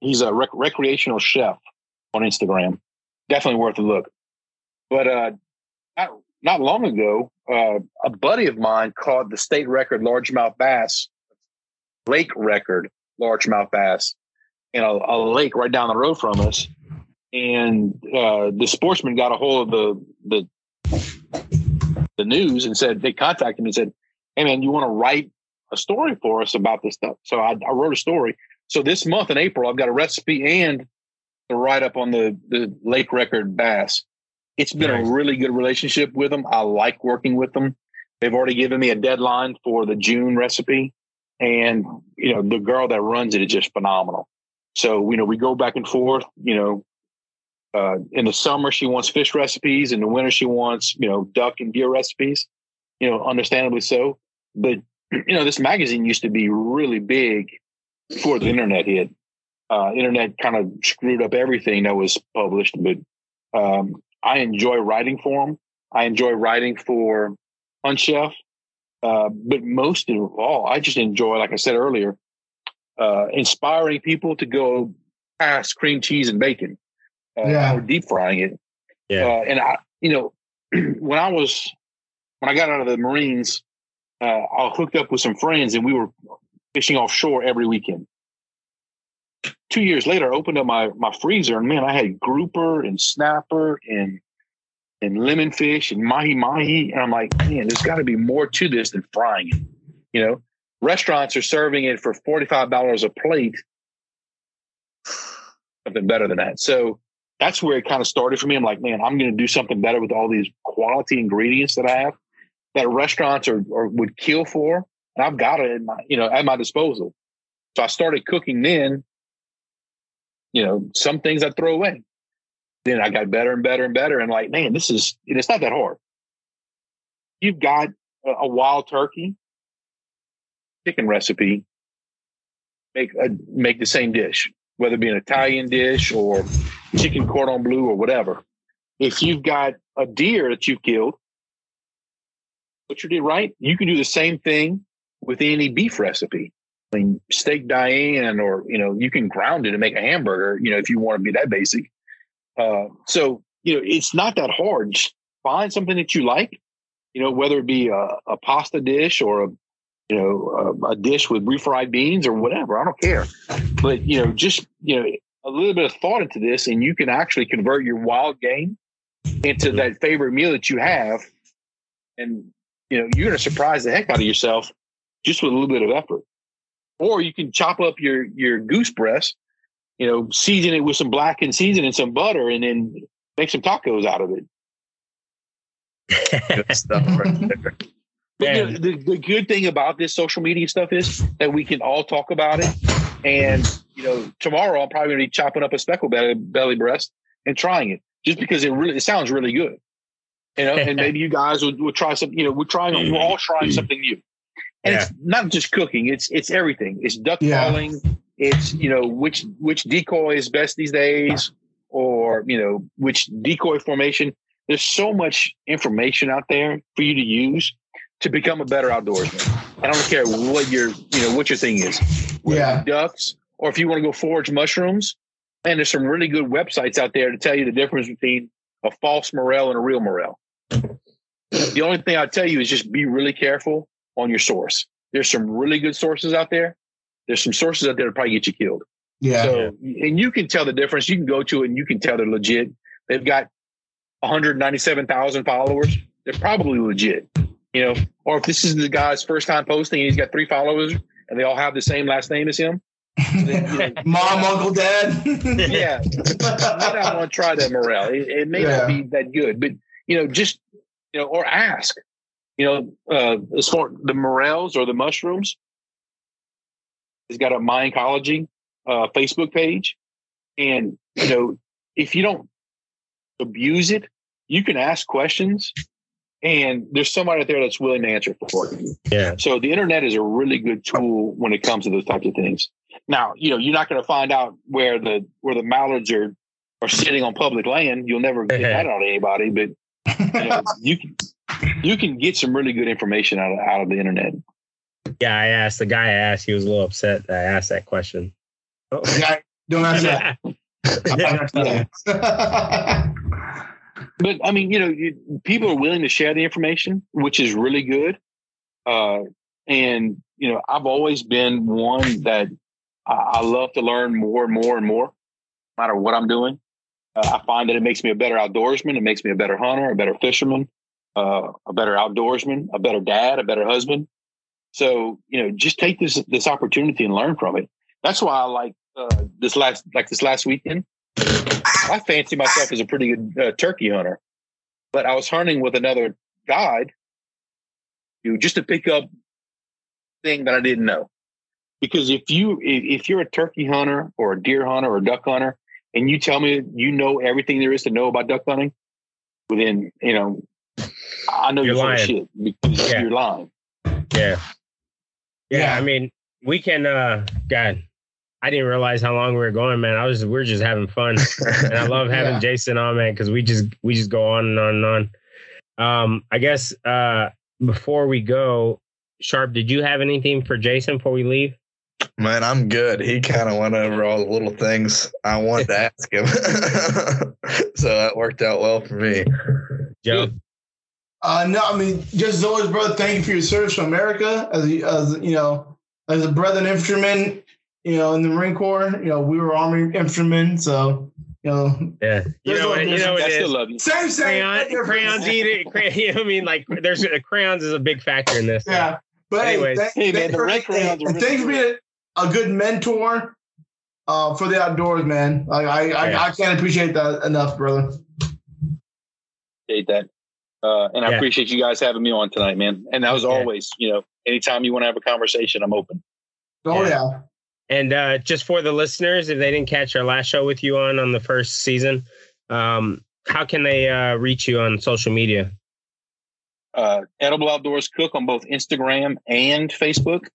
he's a rec- recreational chef on Instagram. Definitely worth a look. But uh, not, not long ago, uh, a buddy of mine caught the state record largemouth bass, lake record largemouth bass, in a, a lake right down the road from us. And uh, the sportsman got a hold of the the the news and said they contacted me and said, "Hey man, you want to write a story for us about this stuff?" So I, I wrote a story. So this month in April, I've got a recipe and the write up on the the lake record bass. It's been Nice. a really good relationship with them. I like working with them. They've already given me a deadline for the June recipe, and you know the girl that runs it is just phenomenal. So you know we go back and forth. You know, uh, in the summer she wants fish recipes, in the winter she wants you know duck and deer recipes. You know, understandably so. But you know, this magazine used to be really big before the internet hit. Uh, internet kind of screwed up everything that was published, but um, I enjoy writing for them. I enjoy writing for Hunt Chef. Uh, but most of all, I just enjoy, like I said earlier, uh, inspiring people to go past cream cheese and bacon uh, Yeah. or deep frying it. Yeah. Uh, and I, you know, when I was, when I got out of the Marines, uh, I hooked up with some friends and we were fishing offshore every weekend. two years later, I opened up my my freezer and man, I had grouper and snapper and and lemon fish and mahi mahi, and I'm like, man, there's got to be more to this than frying it. You know, restaurants are serving it for forty five dollars a plate. Something better than that. So that's where it kind of started for me. I'm like, man, I'm going to do something better with all these quality ingredients that I have that restaurants are, would kill for, and I've got it in my, you know, at my disposal. So I started cooking then. You know, some things I throw away. Then I got better and better and better, and like, man, this is it's not that hard. You've got a, a wild turkey chicken recipe. Make a, make the same dish, whether it be an Italian dish or chicken cordon bleu or whatever. If you've got a deer that you've killed, butchered it right, you can do the same thing with any beef recipe. I mean, steak Diane, or you know, you can ground it and make a hamburger. You know, if you want to be that basic. Uh, so you know, it's not that hard. Just find something that you like. You know, whether it be a, a pasta dish or a you know a, a dish with refried beans or whatever. I don't care. But you know, just you know, a little bit of thought into this, and you can actually convert your wild game into mm-hmm. that favorite meal that you have, and you know, you're going to surprise the heck out of yourself just with a little bit of effort. Or you can chop up your your goose breast, you know, season it with some blackened season and some butter, and then make some tacos out of it. Good stuff right there. Know, the, the good thing about this social media stuff is that we can all talk about it. And, you know, tomorrow I'm probably going to be chopping up a speckle belly, belly breast and trying it just because it really, it sounds really good. You know, and maybe you guys would, would try something, you know, we're trying, we're all trying something new. And it's not just cooking, it's, it's everything. It's duck Yeah. calling. It's, you know, which, which decoy is best these days or, you know, which decoy formation. There's so much information out there for you to use to become a better outdoorsman. I don't care what your, you know, what your thing is. Yeah. Ducks, or if you want to go forage mushrooms, and there's some really good websites out there to tell you the difference between a false morel and a real morel. The only thing I tell you is just be really careful on your source. There's some really good sources out there. There's some sources out there that probably get you killed. Yeah. So, and you can tell the difference. You can go to it and you can tell they're legit. They've got 197,000 followers. They're probably legit, you know. Or if this is the guy's first time posting, and he's got three followers, and they all have the same last name as him. then, you know, Mom, uncle, dad. yeah, I don't want to try that morel. It, it may Yeah. not be that good, but you know, just you know, or ask. You know, uh, as far the morels or the mushrooms, he's got a Mycology uh, Facebook page, and you know, if you don't abuse it, you can ask questions, and there's somebody out there that's willing to answer for you. Yeah. So the internet is a really good tool when it comes to those types of things. Now, you know, you're not going to find out where the where the mallards are are sitting on public land. You'll never get that out of anybody, but you, know, you can you can get some really good information out of out of the internet. Yeah, I asked the guy I asked, he was a little upset that I asked that question. Oh, yeah, don't answer that. But I mean, you know, you, people are willing to share the information, which is really good. Uh, and you know, I've always been one that I, I love to learn more and more and more, no matter what I'm doing. Uh, I find that it makes me a better outdoorsman. It makes me a better hunter, a better fisherman, uh, a better outdoorsman, a better dad, a better husband. So you know, just take this this opportunity and learn from it. That's why I like uh, this last like this last weekend. I fancy myself as a pretty good uh, turkey hunter, but I was hunting with another guide, you know, just to pick up thing that I didn't know. Because if you if if you're a turkey hunter or a deer hunter or a duck hunter, and you tell me you know everything there is to know about duck hunting, within you know, I know You're you're, lying. shit because Yeah. you're lying. Yeah. Yeah, Yeah. I mean, we can uh God, I didn't realize how long we were going, man. I was we are just having fun. and I love having Yeah. Jason on, man, because we just we just go on and on and on. Um, I guess uh before we go, Sharp, did you have anything for Jason before we leave? Man, I'm good. He kind of went over all the little things I wanted to ask him. so that worked out well for me. Joe? Uh, no, I mean, just as always, brother, thank you for your service to America as, a- as you know, as a brethren infantryman. You know, in the Marine Corps, you know, we were Army infantrymen, so you know. Yeah, you know, what- you know, I what it still love you. Same, same. Crayon, crayons eat it. Cray, you know I mean? Like, there's crayons is a big factor in this. Yeah. But Anyways. hey, thank, Hey, man, thank the red crayons are and really thanks for being a good mentor uh, for the outdoors, man. Like I, Yeah. I, I can't appreciate that enough, brother. Appreciate that. Uh, and I Yeah. appreciate you guys having me on tonight, man. And as Yeah. always, you know, anytime you want to have a conversation, I'm open. Oh Yeah. And uh, just for the listeners, if they didn't catch our last show with you on on the first season, um, how can they uh, reach you on social media? Uh, Edible Outdoors Cook on both Instagram and Facebook.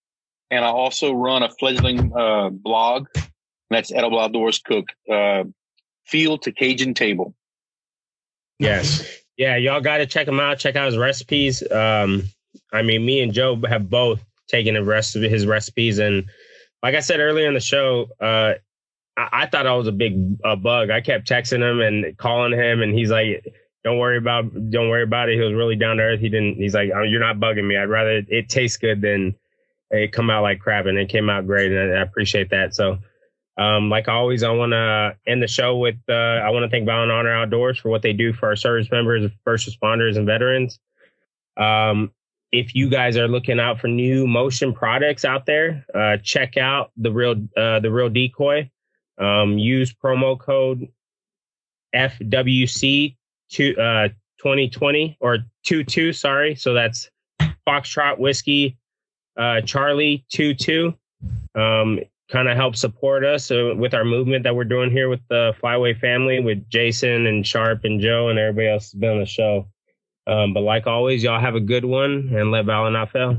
And I also run a fledgling uh, blog. And that's Edible Outdoors Cook. Uh, field to Cajun table. Yes. Yeah, y'all got to check him out. Check out his recipes. Um, I mean, me and Joe have both taken the rest of his recipes, and like I said earlier in the show, uh, I, I thought I was a big a bug. I kept texting him and calling him, and he's like, "Don't worry about, don't worry about it." He was really down to earth. He didn't. He's like, oh, "You're not bugging me. I'd rather it tastes good than it come out like crap," and it came out great, and I, I appreciate that. So. Um, like always, I want to end the show with uh, I want to thank Violent Honor Outdoors for what they do for our service members, first responders, and veterans. Um, if you guys are looking out for new motion products out there, uh, check out the real uh, the real decoy. Um, use promo code FWC two uh, 2020 or 22. Sorry, so that's Foxtrot Whiskey uh, Charlie 22. Um, kind of help support us uh, with our movement that we're doing here with the Flyway family, with Jason and Sharp and Joe and everybody else has been on the show. Um, but like always, y'all have a good one and let Val not fail.